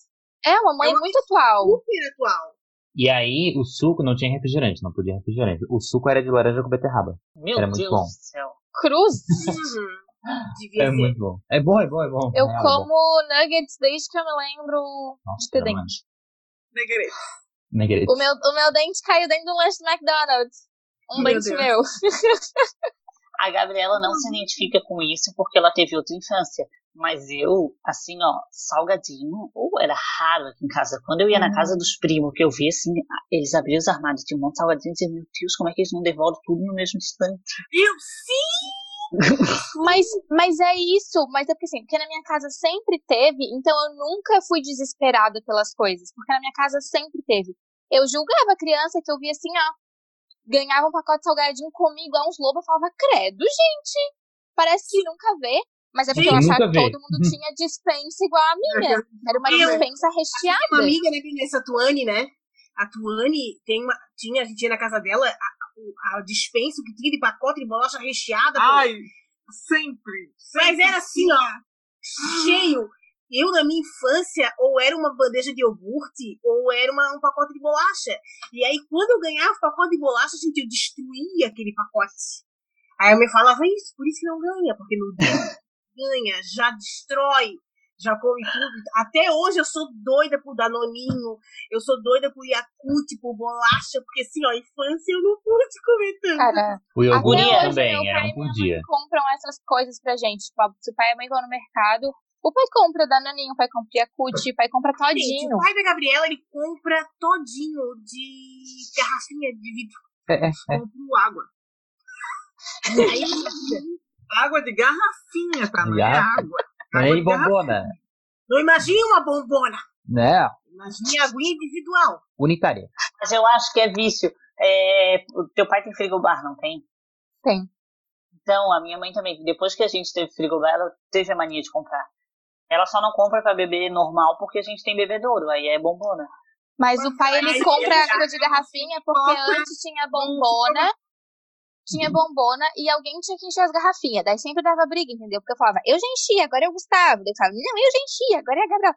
É uma mãe É uma muito atual. Super atual. E aí, o suco não tinha refrigerante, não podia refrigerante. O suco era de laranja com beterraba. meu Era muito Deus bom. do céu. Cruz. (laughs) Uhum. Devia É ser. muito bom. É bom, é bom, é bom. Eu É, é bom. como nuggets desde que eu me lembro Nossa, de ter dente. Negrete. Negrete. O meu, o meu dente caiu dentro do lanche do McDonald's. Um Meu dente Deus. meu. (laughs) A Gabriela não se identifica com isso porque ela teve outra infância. Mas eu, assim, ó, salgadinho, ou era raro aqui em casa. Quando eu ia na Uhum. casa dos primos, que eu via assim, eles abriam os armários, tinha um monte de salgadinho, e dizia, meu Deus, como é que eles não devoram tudo no mesmo instante? Eu sim! (laughs) Mas, mas é isso. Mas é porque assim, porque na minha casa sempre teve, então eu nunca fui desesperada pelas coisas. Porque na minha casa sempre teve. Eu julgava a criança que eu via assim, ó. Ganhava um pacote de salgadinho, comia igual uns lobos. Eu falava, credo, gente. Parece que nunca vê. Mas é porque eu Sim, achava nunca que todo mundo tinha dispensa igual a minha. Era uma Eu- dispensa Uma recheada. amiga, né, Vanessa Tuane, né? A Tuane tem uma, tinha, a gente ia na casa dela, a, a dispensa, o que tinha de pacote de bolacha recheada. pô. Ai, Sempre. Mas sempre era assim, tinha. ó, cheio. Eu, na minha infância, ou era uma bandeja de iogurte, ou era uma- um pacote de bolacha. E aí, quando eu ganhava o pacote de bolacha, gente, eu destruía aquele pacote. Aí eu me falava isso, por isso que não ganha, porque no dia ganha, já destrói, já come tudo. Até hoje eu sou doida por Danoninho, eu sou doida por Yakult, por bolacha, porque assim, ó, infância eu não pude comer tanto. Cara, O iogurte Até hoje, também, meu era pai um e por dia. compram essas coisas pra gente. Tipo, se o pai e a mãe vão no mercado, o pai compra Dananinho, o pai compra Yakult, o pai compra Gente, todinho. o pai da Gabriela, ele compra todinho de garrafinha de vidro. É, é, é. Compro água. (laughs) Aí, Água de garrafinha, tá? Não é água. E Água garrafinha. bombona? não imagine uma bombona, Né? imagine aguinha individual. Unitária. Mas eu acho que é vício. É, o teu pai tem frigobar, não tem? Tem. Então, a minha mãe também. Depois que a gente teve frigobar, ela teve a mania de comprar. Ela só não compra pra beber normal porque a gente tem bebedouro, aí é bombona. Mas o pai, ele compra água de garrafinha porque antes tinha bombona, tinha bombona e alguém tinha que encher as garrafinhas. Daí sempre dava briga, entendeu? Porque eu falava, eu já enchi, agora é o Gustavo. Daí eu falava, não, eu já enchi, agora é a Gabriela.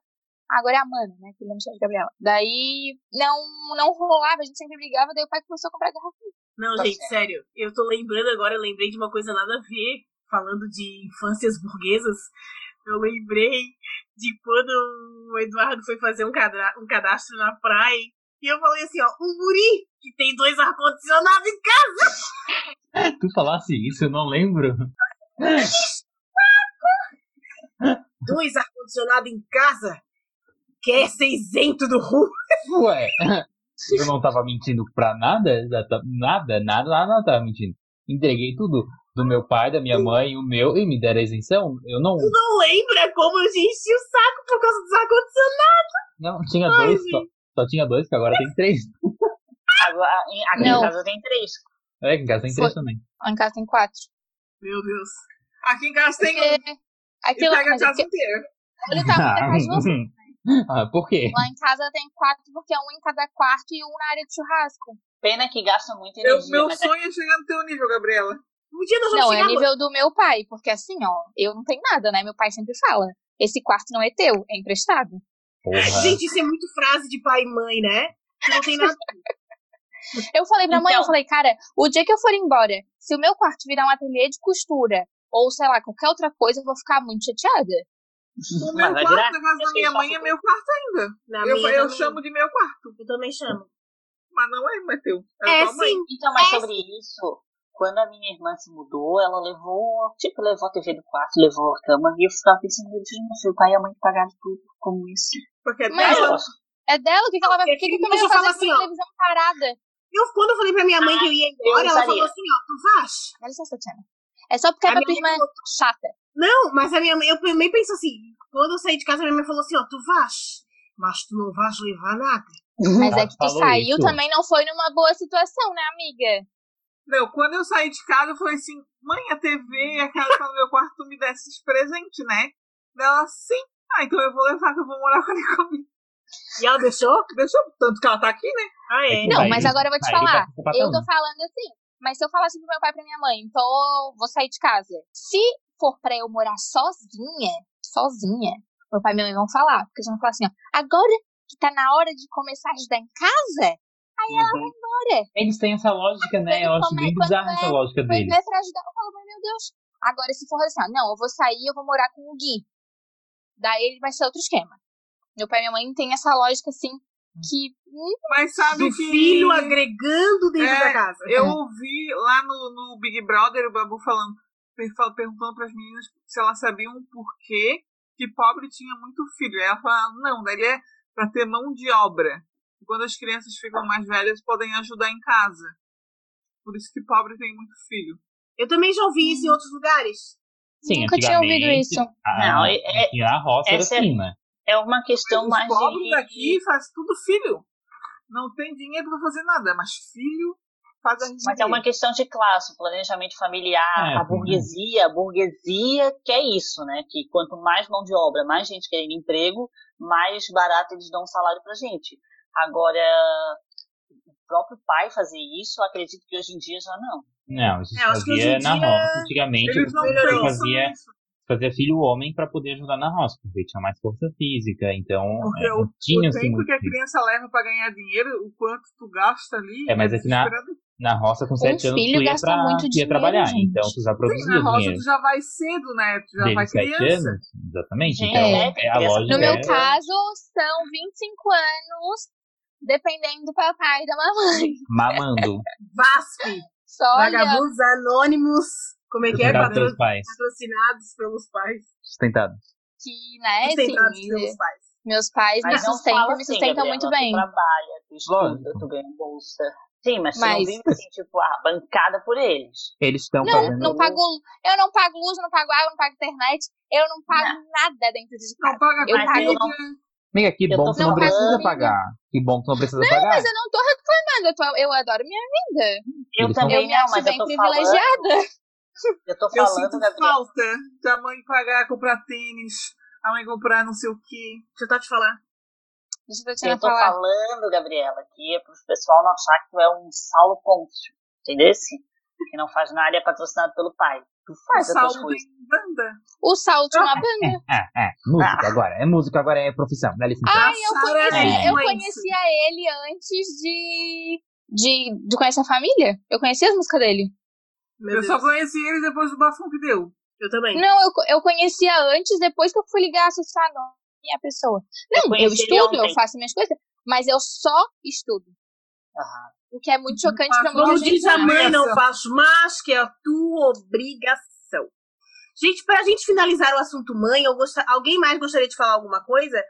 Ah, agora é a Mana, né? Que não chama de Gabriela. Daí não, não rolava, a gente sempre brigava, daí o pai começou a comprar garrafinha. Não, Tá gente, sério, eu tô lembrando agora, eu lembrei de uma coisa nada a ver, falando de infâncias burguesas. Eu lembrei de quando o Eduardo foi fazer um, cadra- um cadastro na praia. E eu falei assim, ó, um guri que tem dois ar-condicionados em casa. Tu falasse isso, eu não lembro. (laughs) Dois ar-condicionados em casa? Quer ser isento do RU? Ué, eu não tava mentindo pra nada, nada, nada, nada, tava mentindo. Entreguei tudo do meu pai, da minha mãe, o meu, e me deram a isenção. Eu não, Tu não lembra como eu enchi o saco por causa dos ar-condicionados? não tinha Ai, dois, só, só tinha dois, que agora tem três. Agora, em- aqui Não. em casa tem três. É, que em casa tem Foi. três também. Lá em casa tem quatro. Meu Deus. Aqui em casa tem Porque um. E aquilo, pega a casa inteira. olha o tamanho da casa de vocês. ah, por quê? Lá em casa tem quatro porque é um em cada quarto e um na área de churrasco. Pena que gasta muita Eu, energia. meu é sonho é chegar no teu nível, Gabriela. Um dia nós vamos Não, é nível do meu pai, porque assim, ó, eu não tenho nada, né? Meu pai sempre fala: esse quarto não é teu, é emprestado. Porra. Gente, isso é muito frase de pai e mãe, né? Que não tem nada. Eu falei pra mãe, eu Então. falei, cara, o dia que eu for embora, se o meu quarto virar um ateliê de costura, ou sei lá, qualquer outra coisa, eu vou ficar muito chateada. O meu quarto na casa da que minha mãe é meu quarto ainda. Na Eu, minha eu chamo de meu quarto. Eu também chamo. Mas não é, mas teu. É, tua mãe. sim. Então, mas É. sobre isso, quando a minha irmã se mudou, ela levou, tipo, levou a TV do quarto, levou a cama, e eu ficava pensando, meu Deus, meu filho, o pai e a mãe que pagaram tudo, como isso? Porque é Mas- dela. É dela, o que, que ela vai O que, que fazer falar com assim, a ó. televisão parada? Eu, quando eu falei pra minha mãe que eu ia embora, ela usaria. falou assim, ó, tu vais? Dá licença, Tiana. É só porque A a tua minha irmã mãe é chata. Não, mas a minha mãe, eu também penso assim, quando eu saí de casa, a minha mãe falou assim, ó, tu vais, mas tu não vais levar nada. Mas é Ela que tu falou saiu isso. também não foi numa boa situação, né, amiga? Não, quando eu saí de casa, eu falei assim: mãe, a TV a casa tá no meu quarto, tu me desse esse presente, né? Ela, sim. Ah, então eu vou levar que eu vou morar com a Nicole. E ela deixou? Deixa eu, tanto que ela tá aqui, né? Ah, é. Não, Aí- mas agora eu vou te aí falar. Eu tô falando assim, mas se eu falasse pro meu pai e pra minha mãe, então vou sair de casa. Se for pra eu morar sozinha, sozinha, meu pai e minha mãe vão falar. Porque eles vão falar assim, ó, agora que tá na hora de começar a ajudar em casa, Uhum. bora. Eles têm essa lógica, né? Eu acho é- bem bizarra é- essa lógica deles. não é pra ajudar, eu falo, mas meu Deus. Agora, se for assim, ó, não, eu vou sair, eu vou morar com o Gui. Daí ele vai ser outro esquema. Meu pai e minha mãe têm essa lógica, assim, que. hum, Mas sabe Do que. filho agregando dentro É, da casa. Eu ouvi lá no, no Big Brother o Babu falando, per- fal- perguntando pras meninas se elas sabiam por quê que pobre tinha muito filho. Aí ela falava, não, daí é pra ter mão de obra. E quando as crianças ficam mais velhas, podem ajudar em casa. Por isso que pobre tem muito filho. Eu também já ouvi isso em outros lugares. Sim, Nunca tinha ouvido isso. A, Não, é- é- a roça era é- assim, né? É uma questão Os mais pobres de... daqui faz tudo filho. Não tem dinheiro pra fazer nada, mas filho faz a Mas é uma questão de classe, planejamento familiar, É, a burguesia, a burguesia quer isso, né? Que quanto mais mão de obra, mais gente querendo emprego, mais barato eles dão um salário pra gente. Agora, próprio pai fazer isso, eu acredito que hoje em dia já não. Não, isso se É, fazia na dia roça. Antigamente, melhorou. pensam fazia. Fazia filho homem pra poder ajudar na roça, porque tinha mais força física, então Porque é, o, não tinha o assim tempo muito. que a criança leva pra ganhar dinheiro, o quanto tu gasta ali. É, mas é que na-. Na roça, com sete anos, filho tu ia, gasta pra, muito tu ia dinheiro, trabalhar, gente. então tu já Sim, produzia na roça dinheiro. tu já vai cedo, né? Tu já vai Desde sete criança. anos, exatamente. Gente, Então, é, é, a lógica No meu é- caso, são 25 anos, dependendo do papai e da mamãe. mamando. VASP, Só olha, vagabundos anônimos, como é que é? Patro-. Patrocinados pelos pais. Sustentado. que, né, Sustentados assim, pelos pais. meus pais me Mas não sustentam me assim, sustentam Gabriela, muito Tu bem. trabalha, tu estuda, tu ganha bolsa. Sim, mas, tu Mas- não vive assim, tipo, ah, bancada por eles. Eles estão Não, fazendo. não pago, eu não pago luz, não pago água, não pago internet, eu não pago nada dentro de Não casa. paga Eu pago- Amiga, que Eu bom que tu não precisa pagar. Que bom que tu não precisa pagar. Mas eu não tô reclamando, eu, tô- eu adoro minha vida. Eu Eles Eu também me não, mas eu bem tô privilegiada. falando. Eu tô Eu falando, sinto Gabriela. falta da mãe pagar, comprar tênis, a mãe comprar não sei o quê. Deixa eu só te falar. Deixa eu Tatiana Eu tô falar. falando, Gabriela, que é pro pessoal não achar que tu é um Saulo Pôncio, entendeu? Que não faz nada e é patrocinado pelo pai. Tu O faz Saulo coisas. tem banda. O Saulo tinha uma banda. (laughs) É, é, música agora. É música agora, é profissão. Dá licença. Ai, eu é eu influencer. conhecia ele antes de, de, de conhecer a família. Eu conhecia as músicas dele. Meu Eu Deus. só conheci ele depois do bafão que deu. Eu também. Não, eu, eu conhecia antes, depois que eu fui ligar, associar nome a pessoa. Não, eu, ele estudo, eu ontem. faço minhas coisas, mas eu só estudo. Aham. O que é muito chocante pra Como Como muita gente. diz a mãe, não faz mais que a tua obrigação. Gente, pra gente finalizar o assunto mãe, eu gost... alguém mais gostaria de falar alguma coisa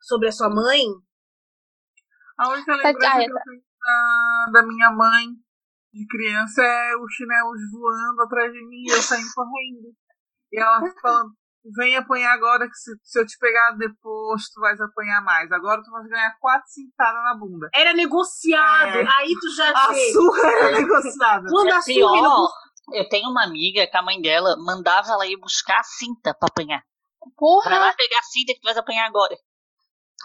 sobre a sua mãe? A única Tá- lembrança ah, que eu tenho da, da minha mãe de criança é os chinelos voando atrás de mim e eu saindo correndo. E ela falando, vem apanhar agora que se, se eu te pegar depois tu vais apanhar mais. Agora tu vais ganhar quatro cintadas na bunda. Era negociado, É. aí tu já A vê. surra era negociada. Quando É a surra pior, eu tenho uma amiga que a mãe dela mandava ela ir buscar a cinta pra apanhar. Vai Porra, lá pegar a cinta que tu vais apanhar agora.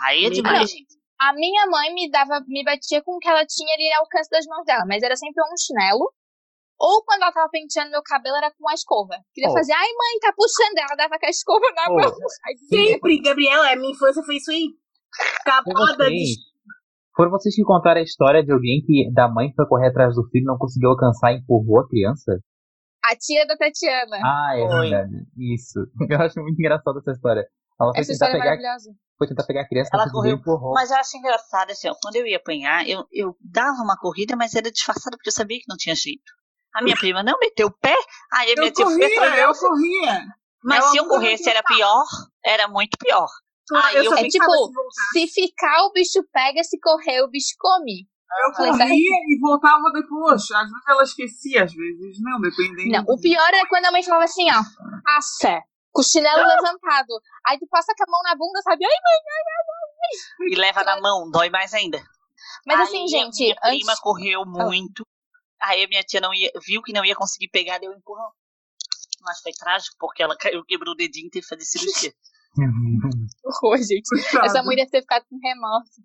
Aí é demais, gente. A minha mãe me dava, me batia com o que ela tinha ali ao alcance das mãos dela, mas era sempre um chinelo. Ou quando ela tava penteando meu cabelo, era com a escova. Queria Oh. fazer, ai mãe, tá puxando. Ela dava com a escova na Oh. mão. Sempre, Gabriela, a minha infância foi isso aí. Acabada vocês, de. foram vocês que contaram a história de alguém que da mãe foi correr atrás do filho, não conseguiu alcançar e empurrou a criança? A tia da Tatiana. Ah, é Foi. verdade. Isso. (laughs) Eu acho muito engraçado essa história. Ela foi Essa tentar, história é pegar, maravilhosa. Foi tentar pegar a criança, Ela e correu. empurrou. Mas eu acho engraçado, assim, ó, quando eu ia apanhar, eu, eu dava uma corrida, mas era disfarçada porque eu sabia que não tinha jeito. A minha prima não meteu o pé, aí Eu foi corria, atrás. eu corria. Mas Ela se eu corresse era pior, era muito pior. Ah, eu eu É tipo, se ficar, o bicho pega, se correr, o bicho come. Eu Falei, corria e voltava depois. Às vezes ela esquecia, às vezes não, dependendo. Não, o pior é quando a mãe falava assim, ó, aça, com o chinelo levantado. Aí tu passa com a mão na bunda, sabe? Ai, E leva na mão, dói mais ainda. Mas Aí assim, a gente, minha antes... prima correu muito. Aí a minha tia não ia, viu que não ia conseguir pegar, deu um empurrão. Mas foi trágico, porque ela caiu, quebrou o dedinho e teve que fazer cirurgia. (laughs) (laughs) Horror, gente. Essa mãe deve ter ficado com remorso.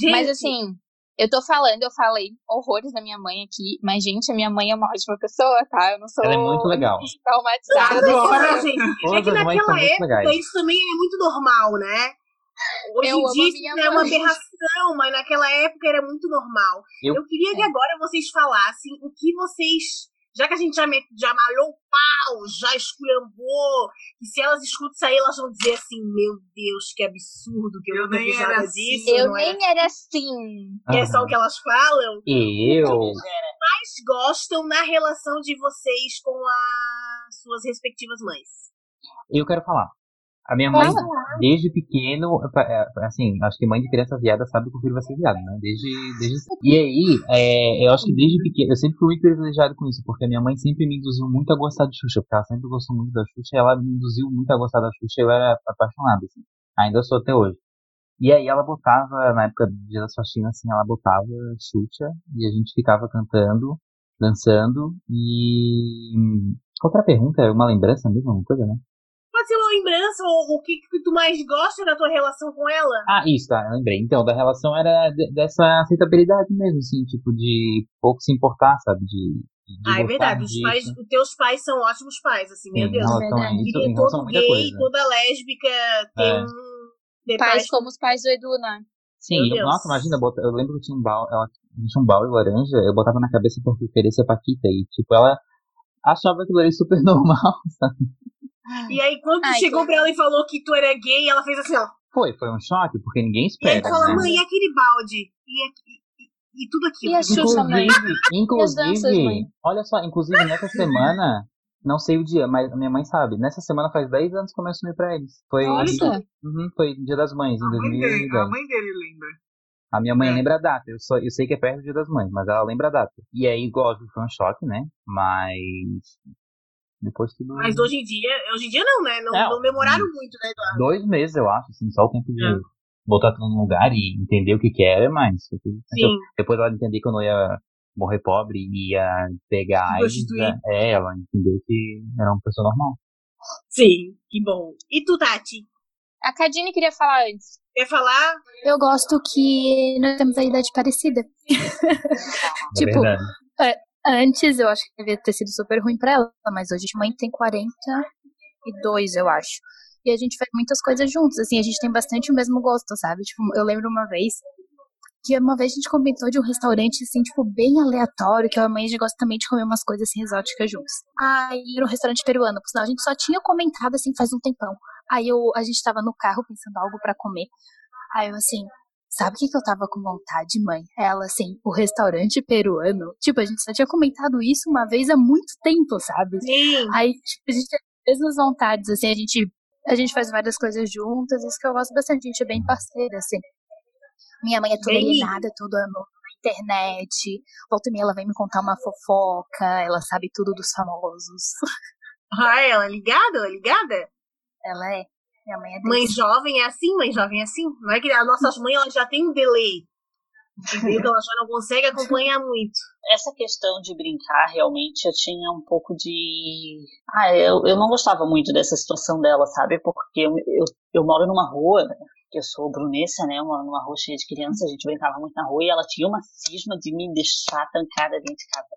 Gente, Mas assim, eu tô falando, eu falei horrores da minha mãe aqui, mas gente, a minha mãe é uma ótima pessoa, tá? Eu não sou Ela é muito legal. traumatizada. Agora, gente, é que naquela época isso também é muito normal, né? Hoje Eu em dia é uma aberração, mas naquela época era muito normal. Eu- Eu, queria que agora vocês falassem o que vocês. Já que a gente já, met, já malhou o pau, já esculhambou, e se elas escutam isso aí, elas vão dizer assim: Meu Deus, que absurdo, que eu, Eu nem era assim. disso. Eu não nem era assim. que é só o que elas falam. Eu. Mas gostam na relação de vocês com as suas respectivas mães. Eu quero falar. A minha mãe, desde pequeno, é, assim, acho que mãe de criança viada sabe que o filho vai ser viado, né? Desde, desde... E aí, é, eu acho que desde pequeno, eu sempre fui muito privilegiado com isso, porque a minha mãe sempre me induziu muito a gostar de Xuxa, porque ela sempre gostou muito da Xuxa, e ela me induziu muito a gostar da Xuxa, e eu era apaixonado, assim. Ainda sou até hoje. E aí ela botava, na época do Dia das Faxinas, assim, ela botava Xuxa, e a gente ficava cantando, dançando, e... Qual que era a pergunta? É uma lembrança mesmo, uma coisa, né? Pode pode ser uma lembrança ou o que, que tu mais gosta da tua relação com ela? Ah, isso, tá, eu lembrei. Então, da relação era de- dessa aceitabilidade mesmo, assim, tipo, de pouco se importar, sabe? De, de Ah, é verdade. Os, pais, os teus pais são ótimos pais, assim, meu Sim, Deus. relação a verdade. isso, a todo muita gay, coisa. toda lésbica ter É. um. Pais pais como os pais do Edu, né? Sim, Meu eu- Deus. nossa, imagina, bota- eu lembro que tinha um baú, ela tinha um baú laranja, eu botava na cabeça porque eu queria ser Paquita, e tipo, ela achava aquilo ali super (laughs) normal, sabe? E aí, quando tu Ai, chegou que pra ela e falou que tu era gay, ela fez assim, ó. Foi, foi um choque, porque ninguém E aí espera, tu fala, né? mãe, e aquele balde? E, e, e tudo aquilo. E a Xuxa, mãe? Inclusive, E as danças, mãe? inclusive, olha só, inclusive nessa (laughs) semana, não sei o dia, mas a minha mãe sabe, nessa semana faz 10 anos que eu me assumi pra eles. Foi. Uhum, foi Dia das Mães, em A mãe, dele, 2010. a mãe dele lembra. A minha mãe É. lembra a data, eu, só, eu sei que é perto do Dia das Mães, mas ela lembra a data. E aí, lógico, foi um choque, né? Mas. Depois tudo. Mas hoje em dia, hoje em dia não, né? Não, Não. não demoraram muito, né, Eduardo? Dois meses, eu acho, assim, só o tempo de É. botar tudo no lugar e entender o que que era, mas. Sim. Depois ela entendeu que eu não ia morrer pobre e ia pegar AIDS. É, ela entendeu que era uma pessoa normal. Sim, que bom. E tu, Tati? A Cadine queria falar antes. Quer falar? Eu gosto que nós temos a idade parecida. É (laughs) Tipo, verdade. Antes eu acho que devia ter sido super ruim pra ela, mas hoje a mãe tem 42, eu acho. E a gente faz muitas coisas juntos, assim, a gente tem bastante o mesmo gosto, sabe? Tipo, eu lembro uma vez que uma vez a gente comentou de um restaurante, assim, tipo, bem aleatório, que a mãe já gosta também de comer umas coisas assim exóticas juntos. Aí era um restaurante peruano, por sinal, a gente só tinha comentado assim faz um tempão. Aí eu, a gente tava no carro pensando algo pra comer. Aí eu assim, sabe o que, que eu tava com vontade, mãe? Ela, assim, o restaurante peruano. Tipo, a gente só tinha comentado isso uma vez há muito tempo, sabe? Sim. Aí, tipo, a gente tem as mesmas vontades, assim, a gente, a gente faz várias coisas juntas, isso que eu gosto bastante, a gente é bem parceira, assim. Minha mãe é toda alienada, toda no, na internet. Volta e meia ela vem me contar uma fofoca, ela sabe tudo dos famosos. Ah, ela é ligada? Ela é ligada? Ela é. Minha mãe é desse. Mãe jovem é assim, mãe jovem é assim. Não é que as nossas mães elas já têm um delay. Entendeu? Então, Ela já não consegue acompanhar muito. essa questão de brincar, realmente, eu tinha um pouco de. Ah, eu, eu não gostava muito dessa situação dela, sabe? Porque eu, eu, eu moro numa rua, né, que eu sou brunessa, né? Uma, numa rua cheia de crianças, a gente brincava muito na rua e ela tinha uma cisma de me deixar trancada dentro de casa.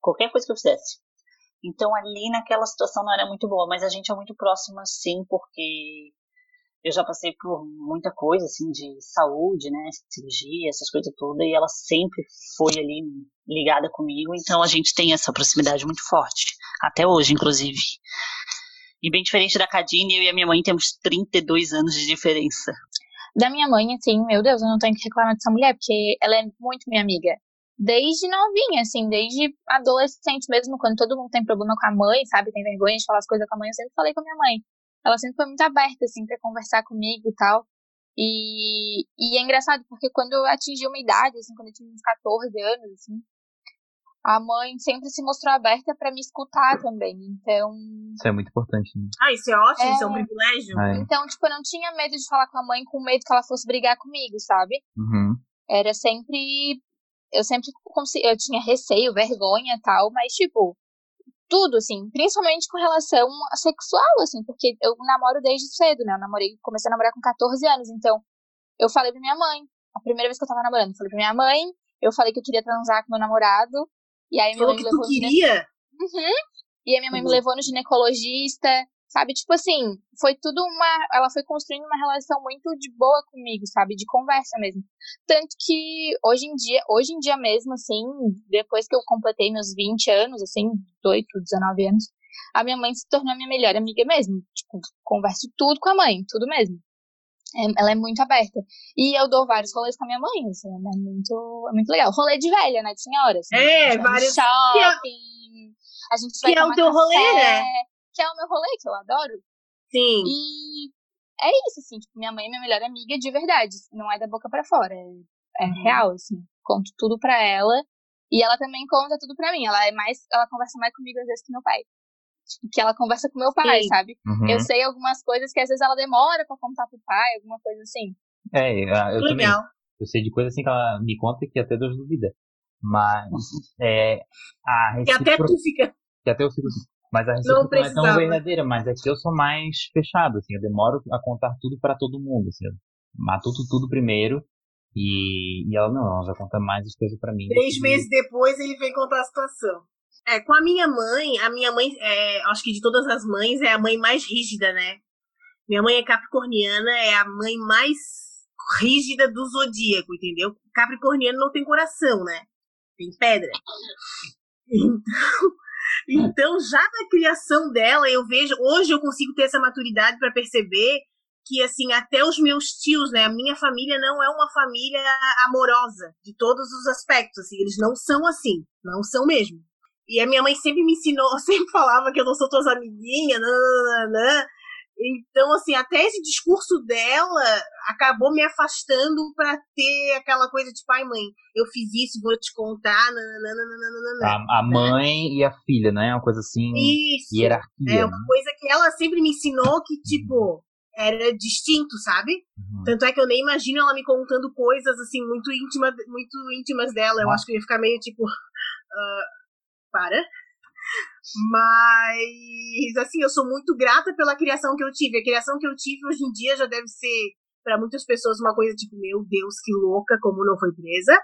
Qualquer coisa que eu fizesse. Então, ali naquela situação não era muito boa, mas a gente é muito próxima, sim, porque eu já passei por muita coisa, assim, de saúde, né, cirurgia, essas coisas todas, e ela sempre foi ali ligada comigo, então a gente tem essa proximidade muito forte, até hoje, inclusive. E bem diferente da Cadine, eu e a minha mãe temos 32 anos de diferença. Da minha mãe, assim, meu Deus, eu não tenho que reclamar dessa mulher, porque ela é muito minha amiga. Desde novinha, assim, desde adolescente mesmo, quando todo mundo tem problema com a mãe, sabe, tem vergonha de falar as coisas com a mãe, eu sempre falei com a minha mãe. Ela sempre foi muito aberta, assim, pra conversar comigo e tal. E, e é engraçado, porque quando eu atingi uma idade, assim, quando eu tinha uns 14 anos, assim, a mãe sempre se mostrou aberta pra me escutar também. Então, Isso é muito importante, né? Ah, isso é ótimo, É. isso é um privilégio. É. então, tipo, eu não tinha medo de falar com a mãe com medo que ela fosse brigar comigo, sabe? Uhum. era sempre. Eu sempre eu tinha receio, vergonha e tal, mas, tipo, tudo, assim, principalmente com relação a sexual, assim, porque eu namoro desde cedo, né? Eu namorei, comecei a namorar com 14 anos, então eu falei pra minha mãe, a primeira vez que eu tava namorando, eu falei pra minha mãe, eu falei que eu queria transar com meu namorado, e aí minha Falou mãe que me tu levou gine- queria. Uhum. E a minha mãe me Uhum. levou no ginecologista, sabe? Tipo assim, foi tudo uma. Ela foi construindo uma relação muito de boa comigo, sabe? De conversa mesmo. Tanto que hoje em dia, hoje em dia mesmo, assim, depois que eu completei meus 20 anos, assim, 18, 19 anos, a minha mãe se tornou minha melhor amiga mesmo. Tipo, converso tudo com a mãe, tudo mesmo. É- ela é muito aberta. E eu dou vários rolês com a minha mãe, assim, é muito, é muito legal. Rolê de velha, né? De senhora. Assim, É, vários- Shopping, a gente vai que é o teu rolê, café, né? Que é o meu rolê, que eu adoro. Sim. E é isso, assim, tipo, minha mãe é minha melhor amiga de verdade. Não é da boca pra fora. É, é Uhum. real, assim. Conto tudo pra ela. E ela também conta tudo pra mim. Ela é mais. Ela conversa mais comigo às vezes que meu pai. Tipo, que ela conversa com meu pai, Sim. sabe? Uhum. Eu sei algumas coisas que às vezes ela demora pra contar pro pai, alguma coisa assim. É, eu, eu também. Legal. Eu sei de coisa assim que ela me conta que até Deus duvida. Mas é, a Que até recipro- tu fica. que até eu fico assim. Mas a receita não, não é tão verdadeira, mas é que eu sou mais fechado, assim, eu demoro a contar tudo para todo mundo, assim, eu mato tudo, tudo primeiro e, e ela não, ela já conta mais as coisas para mim. Três meses depois ele vem contar a situação. É, com a minha mãe, a minha mãe, é, acho que de todas as mães, é a mãe mais rígida, né? Minha mãe é capricorniana, é a mãe mais rígida do zodíaco, entendeu? Capricorniano não tem coração, né? Tem pedra. (laughs) Então, então, já na criação dela, eu vejo, hoje eu consigo ter essa maturidade para perceber que, assim, até os meus tios, né, a minha família não é uma família amorosa, de todos os aspectos, assim, eles não são assim, não são mesmo. E a minha mãe sempre me ensinou, (laughs) sempre falava que eu não sou tuas amiguinhas, nananana, então, assim, até esse discurso dela acabou me afastando para ter aquela coisa de pai mãe, eu fiz isso, vou te contar. Nananana, a, a mãe e a filha, né? Uma coisa assim. Isso. Hierarquia. É uma né? coisa que ela sempre me ensinou que, tipo, era distinto, sabe? Uhum. Tanto é que eu nem imagino ela me contando coisas assim muito íntimas, muito íntimas dela. Eu acho que eu ia ficar meio tipo, uh, (laughs) para. Mas, assim, eu sou muito grata pela criação que eu tive. A criação que eu tive hoje em dia já deve ser, para muitas pessoas, uma coisa tipo, meu Deus, que louca, como não foi presa.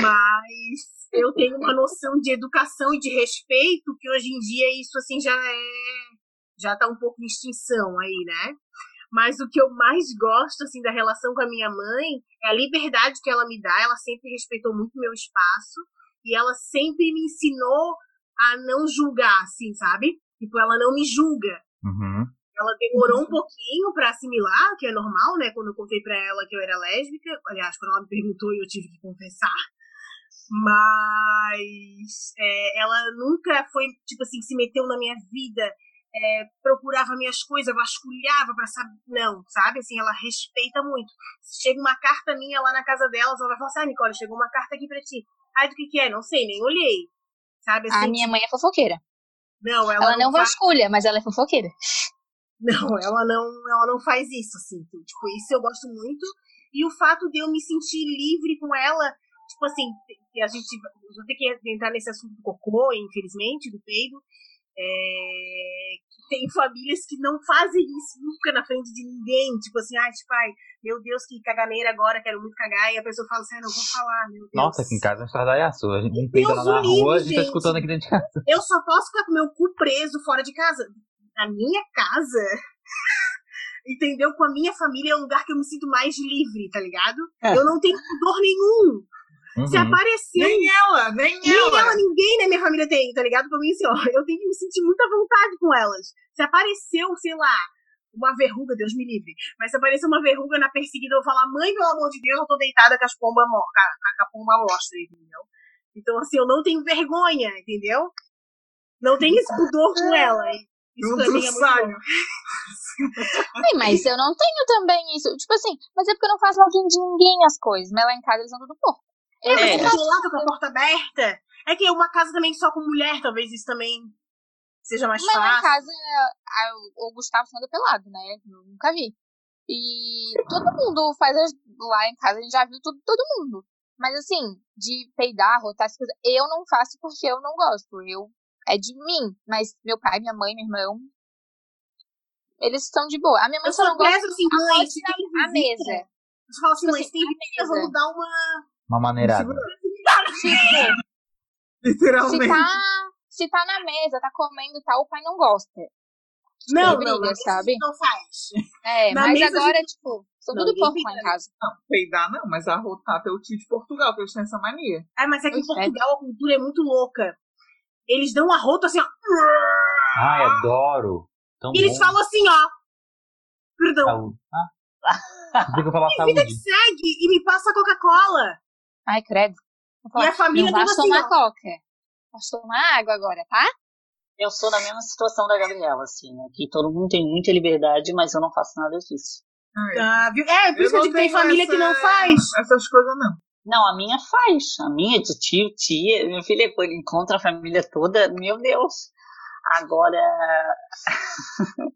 Mas eu tenho uma noção de educação e de respeito que hoje em dia isso, assim, já é. Já tá um pouco em extinção aí, né? Mas o que eu mais gosto, assim, da relação com a minha mãe é a liberdade que ela me dá. Ela sempre respeitou muito meu espaço. E ela sempre me ensinou a não julgar, assim, sabe? Tipo, ela não me julga. Uhum. Ela demorou um pouquinho para assimilar, que é normal, né? Quando eu contei para ela que eu era lésbica. Aliás, quando ela me perguntou, eu tive que confessar. Mas é, ela nunca foi, tipo assim, se meteu na minha vida, é, procurava minhas coisas, vasculhava para saber. Não, sabe? Assim, ela respeita muito. Se chega uma carta minha lá na casa dela, ela vai falar assim: ah, Nicole, chegou uma carta aqui pra ti. Ai, do que que é? Não sei, nem olhei. Sabe, assim, a minha mãe é fofoqueira. Não, ela, ela não, não faz... vasculha, mas ela é fofoqueira. Não, ela não, ela não faz isso, assim. Tipo, isso eu gosto muito. E o fato de eu me sentir livre com ela, tipo assim, a gente vou ter que entrar nesse assunto do cocô, infelizmente, do peido. É, tem famílias que não fazem isso nunca na frente de ninguém. Tipo assim, ai, tipo, ai, meu Deus, que caganeira agora, quero muito cagar. E a pessoa fala assim, ah, não vou falar, meu Deus. Nossa, aqui em casa é um estardalhaço. A gente peida lá na rua, a gente tá escutando aqui dentro de casa. Eu só posso ficar com meu cu preso fora de casa. Na minha casa. (laughs) Entendeu? Com a minha família é um lugar que eu me sinto mais livre, tá ligado? É. Eu não tenho dor nenhum. Uhum. Se aparecer. Nem ela, nem, nem ela. ela. ninguém na minha família tem, tá ligado? Pra mim, assim, ó, eu tenho que me sentir muita vontade com elas. Se apareceu, sei lá, uma verruga, Deus me livre. Mas se aparecer uma verruga na perseguida, eu vou falar, mãe, pelo amor de Deus, eu tô deitada com as pombas com a, pomba mostra, entendeu? Então, assim, eu não tenho vergonha, entendeu? Não tenho esse pudor com ela. Isso pra mim é muito (laughs) Sim, mas eu não tenho também isso. Tipo assim, mas é porque eu não faço na de ninguém as coisas. Mas lá em casa eles andam tudo porco. Mas é. você tá do lado com a porta aberta? É que uma casa também só com mulher, talvez isso também seja mais mas fácil. Mas casa, a, o Gustavo anda pelado, né? Eu nunca vi. E todo mundo faz as, lá em casa, a gente já viu tudo, todo mundo. Mas assim, de peidar, rotar as coisas, eu não faço porque eu não gosto. Eu é de mim. Mas meu pai, minha mãe, meu irmão, eles estão de boa. A minha mãe eu só não gosta assim, mãe, a, a mesa. Você fala assim, tipo mãe, assim, tem visita, vamos dar uma uma maneirada. Tipo, (laughs) Literalmente. Se tá, se tá na mesa, tá comendo e tal, o pai não gosta. Não, briga, não, sabe? não faz. É, na mas agora, gente... tipo, são tudo porco lá em casa. Não, peidar não, mas arrotar é o tio de Portugal, que eles têm essa mania. É, mas é que em Portugal a cultura é muito louca. Eles dão um arroto assim, ó. Ai, adoro. Tão e eles bom. falam assim, ó. Perdão. Ah. Tem que falar e vida que segue e me passa Coca-Cola. Ai, credo. E a família não vai tomar coca. Vai tomar água agora, tá? Eu sou na mesma situação da Gabriela, assim, né? Que todo mundo tem muita liberdade, mas eu não faço nada disso. Ah, viu? É, por isso que eu digo que tem família essa... que não faz. Essas coisas não. Não, a minha faz. A minha de tio, tia, minha filha, quando encontra a família toda, meu Deus. Agora. (laughs)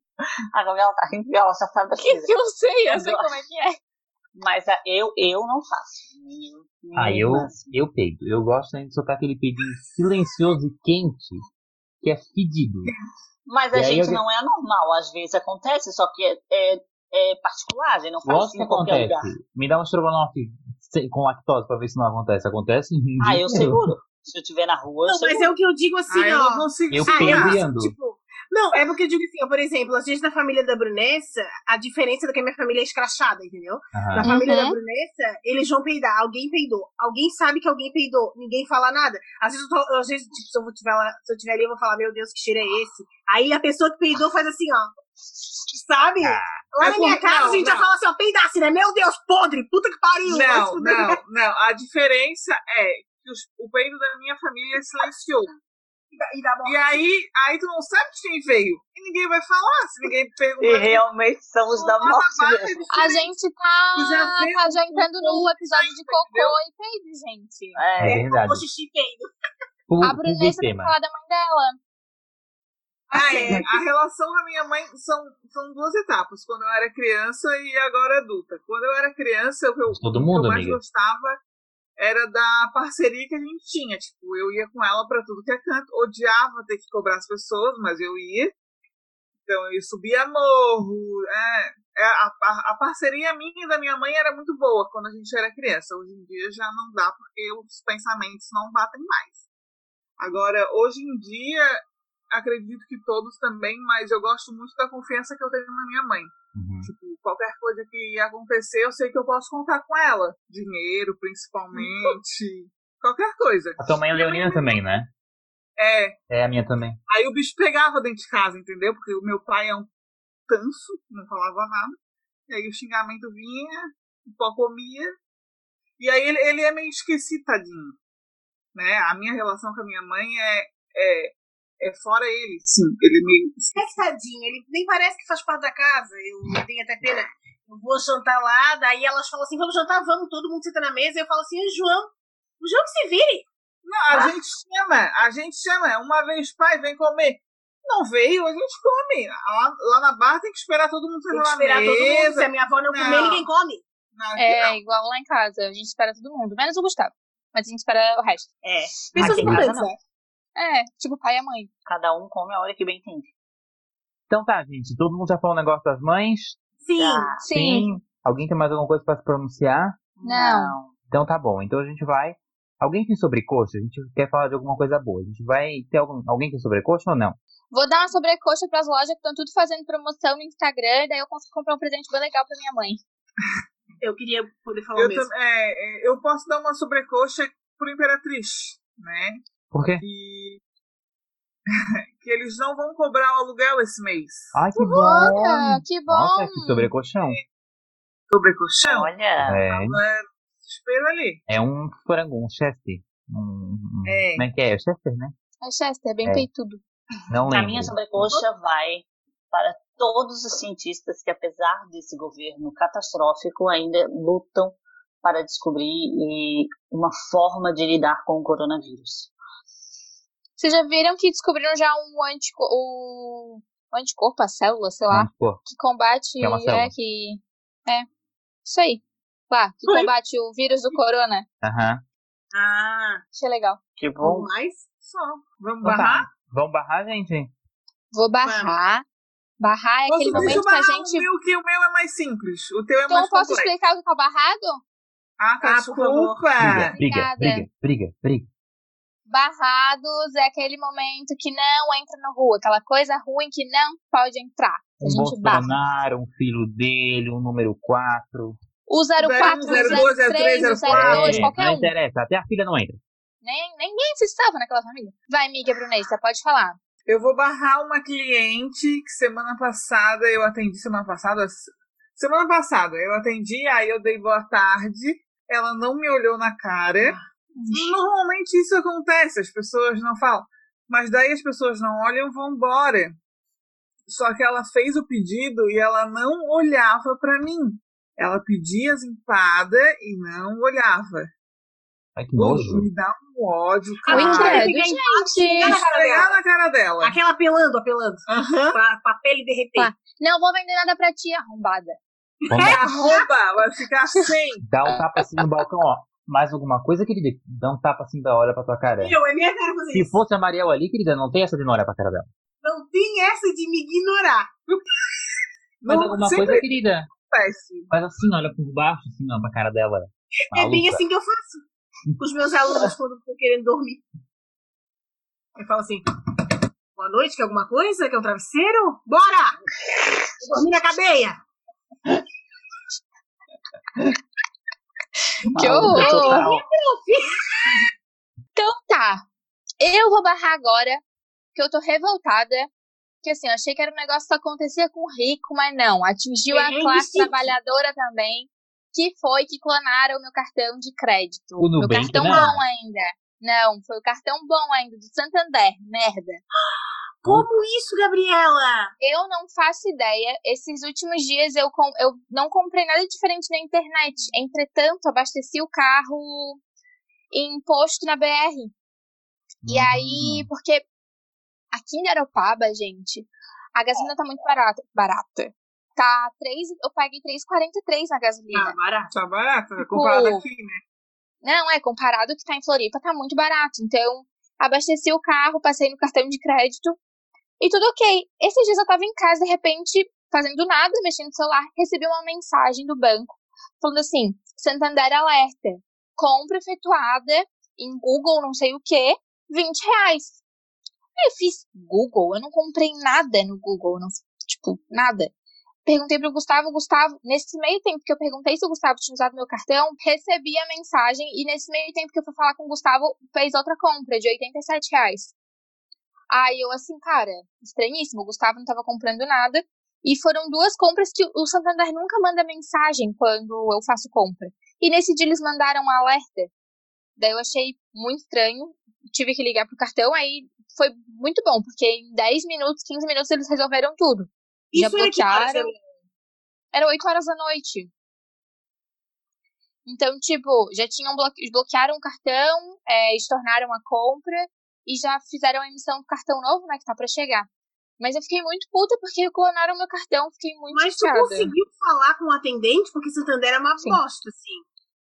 a Gabriela tá rindo, ela já sabe que Eu sei, eu sei como é que é. Mas a, eu, eu não faço. Ah, eu, eu peido. Eu gosto de soltar aquele peidinho silencioso e quente. que é fedido. Mas a E aí gente eu- não é anormal, às vezes acontece, só que é, é, é particular, a gente não faz Lógico isso que em qualquer lugar. acontece. Me dá um estrogonofe com lactose pra ver se não acontece. Acontece? Ah, eu (laughs) seguro. Se eu estiver na rua, eu Não, mas seguro. é o que eu digo assim, Ah, eu ó. não consigo Eu Ah, eu. Tipo, não, é porque eu digo assim, ó, por exemplo, a gente na família da Brunessa, a diferença é que a minha família é escrachada, entendeu? Aham. Na família Uhum. da Brunessa, eles vão peidar, alguém peidou. Alguém sabe que alguém peidou, ninguém fala nada. Às vezes, eu, tô, às vezes tipo, se, eu tiver lá, se eu tiver ali, eu vou falar, meu Deus, que cheiro é esse? Aí a pessoa que peidou faz assim, ó. Sabe? Lá É na minha casa, não, a gente já não. fala assim, ó, peidasse, né? Meu Deus, podre, puta que pariu. Não, não, não. A diferença é que os- o peido da minha família silenciou. E dá bom. E aí, aí tu não sabe de quem veio. E ninguém vai falar. Se ninguém perguntar. E realmente somos da Lá na morte mesmo. A gente tá, já vê tá já entrando no episódio de cocô e peido, gente. É, É verdade. Cocô, xixi, peido. Pu- A Brunessa tem que falar da mãe dela. Ah, é. A relação com a minha mãe são, são duas etapas. Quando eu era criança e agora adulta. Quando eu era criança, o que eu, Todo mundo, eu mais amiga. gostava era da parceria que a gente tinha. Tipo, eu ia com ela pra tudo que é canto. Odiava ter que cobrar as pessoas, mas eu ia. Então eu subia morro. É, é, a, a, a parceria minha e da minha mãe era muito boa quando a gente era criança. Hoje em dia já não dá porque os pensamentos não batem mais. Agora, hoje em dia, acredito que todos também, mas eu gosto muito da confiança que eu tenho na minha mãe. Uhum. Tipo, qualquer coisa que acontecer, eu sei que eu posso contar com ela. Dinheiro, principalmente. (laughs) qualquer coisa. A tua mãe é leonina também, né? É. É a minha também. Aí o bicho pegava dentro de casa, entendeu? Porque o meu pai é um tanso, não falava nada. E aí o xingamento vinha, o pó comia. E aí ele, ele é meio esquecido, tadinho. Né? A minha relação com a minha mãe é, é, é fora ele. Sim, ele é meio. É que tadinho, ele nem parece que faz parte da casa. Eu, tenho até pena. Eu vou jantar lá, daí elas falam assim: vamos jantar, vamos, todo mundo senta na mesa. E eu falo assim: "Ô, João, o João que se vire. Não, a gente chama, a gente chama. Uma vez, pai, vem comer. Não veio, a gente come. Lá, lá na barra tem que esperar todo mundo Tem sentar que na esperar todo mundo. mesa. Se a minha avó não, comer, Não. ninguém come. Não, É não. igual lá em casa. A gente espera todo mundo, menos o Gustavo. Mas a gente espera o resto. É. Pessoas importantes, né? É, tipo pai e a mãe. Cada um come a hora que bem entende. Então tá, gente. Todo mundo já falou o negócio das mães? Sim. Tá. Sim. Alguém tem mais alguma coisa pra se pronunciar? Não. Então tá bom. Então a gente vai. Alguém tem sobrecoxa? A gente quer falar de alguma coisa boa. A gente vai ter algum... alguém tem sobrecoxa ou não? Vou dar uma sobrecoxa pras lojas que estão tudo fazendo promoção no Instagram, daí eu consigo comprar um presente bem legal pra minha mãe. Eu queria poder falar Eu, o mesmo. tam- é, é, eu posso dar uma sobrecoxa por Imperatriz, né? Por quê? Que, (laughs) que eles não vão cobrar o aluguel esse mês. Ai, que bom! Olha, que bom! Nossa, que sobrecoxão. Sobrecoxão? Olha, É, Desespero ali. é um frango, um chester. Um, um- É. Como é que é? É chester, né? É Chester, bem É. peitudo. Não a lembro. minha sobrecoxa vai para todos os cientistas que, apesar desse governo catastrófico, ainda lutam para descobrir uma forma de lidar com o coronavírus. Vocês já viram que descobriram já um antico, o anticorpo, a célula, sei lá, pô, que combate. Que é uma célula. que. É. Isso aí. Lá, que Oi. combate o vírus do corona. Aham. Ah, Achei legal. Que bom mais? Só. Vamos Então tá. barrar? Vamos barrar, gente? Vou barrar. Barrar é aquele Posso- deixa momento eu que a barrar gente. o meu, que o meu é mais simples. O teu é Então eu mais posso complexo. explicar o que tá barrado? Ah, tá, Ah, favor. desculpa. Briga, briga, Obrigada. briga, briga, briga. Barrados é aquele momento que não entra na rua, aquela coisa ruim que não pode entrar. A Um gente barra. Bolsonaro, um filho dele, um número 4. O 04, 02, 03, 03, 02, É, qualquer não um. interessa, até a filha não entra. Nem, ninguém se estava naquela família. Vai, Miguel Brunei, você pode falar. Eu vou barrar uma cliente que semana passada eu atendi semana passada. Semana passada eu atendi, aí eu dei boa tarde. Ela não me olhou na cara. Normalmente isso acontece, as pessoas não falam. Mas daí as pessoas não olham e vão embora. Só que ela fez o pedido e ela não olhava pra mim. Ela pedia as empadas e não olhava. Ai, que nojo. me dá um ódio, cara. em gente. na cara na cara dela. Aquela apelando, apelando. Aham. Pra, pra pele derreter. Tá. Não vou vender nada pra ti, arrombada. Vamos Arroba, vai ficar sem. dar um tapa assim no balcão, ó. Mais alguma coisa, querida? Dá um tapa assim da hora pra tua cara. Eu, é minha cara fazer Se isso. fosse a Mariel ali, querida, não tem essa de não olhar pra cara dela. Não tem essa de me ignorar. (laughs) Mas Não, alguma coisa, querida. acontece. Faz assim, olha por baixo, assim, ó, pra cara dela. É bem Maluca. assim que eu faço. Com os meus alunos quando estão querendo dormir. Eu falo assim: boa noite, quer alguma coisa? Quer um travesseiro? Bora! Dormir na cadeia! Que Maluca horror! Então tá. Eu vou barrar agora, que eu tô revoltada. Que assim, eu achei que era um negócio que só acontecia com rico, mas não. Atingiu a classe trabalhadora também. Que foi que clonaram o meu cartão de crédito. O meu Nubank, cartão né? bom ainda. Não, foi o cartão bom ainda, do Santander. Merda. (gasps) Como isso, Gabriela? Eu não faço ideia. Esses últimos dias eu, com- eu não comprei nada diferente na internet. Entretanto, abasteci o carro em posto na BR. E aí, porque aqui em Garopaba, gente, a gasolina tá muito barata. Barata. Tá 3, eu paguei 3,43 na gasolina. Ah, barato. Tá barato, né? comparado aqui, né? Não, é, comparado ao que tá em Floripa, tá muito barato. Então, abasteci o carro, passei no cartão de crédito e tudo ok. Esses dias eu tava em casa, de repente, fazendo nada, mexendo no celular, recebi uma mensagem do banco falando assim: Santander alerta, compra efetuada em Google, não sei o que, 20 reais. Eu fiz Google, eu não comprei nada no Google, não, tipo, nada. Perguntei pro Gustavo, Gustavo, nesse meio tempo que eu perguntei se o Gustavo tinha usado meu cartão, recebi a mensagem e nesse meio tempo que eu fui falar com o Gustavo, fez outra compra de 87 reais. Aí eu assim, cara, estranhíssimo, o Gustavo não tava comprando nada. E foram duas compras que o Santander nunca manda mensagem quando eu faço compra. E nesse dia eles mandaram um alerta. Daí eu achei muito estranho, tive que ligar pro cartão, aí foi muito bom, porque em 10 minutos, 15 minutos eles resolveram tudo. Já Isso horas, bloquearam. Era 8 horas da noite. Então, tipo, já tinham bloque... bloquearam o cartão, é, estornaram a compra e já fizeram a emissão do cartão novo, né, que tá pra chegar. Mas eu fiquei muito puta porque clonaram meu cartão, fiquei muito Mas tu chateada. conseguiu falar com o atendente? Porque Santander é uma Sim. bosta, assim.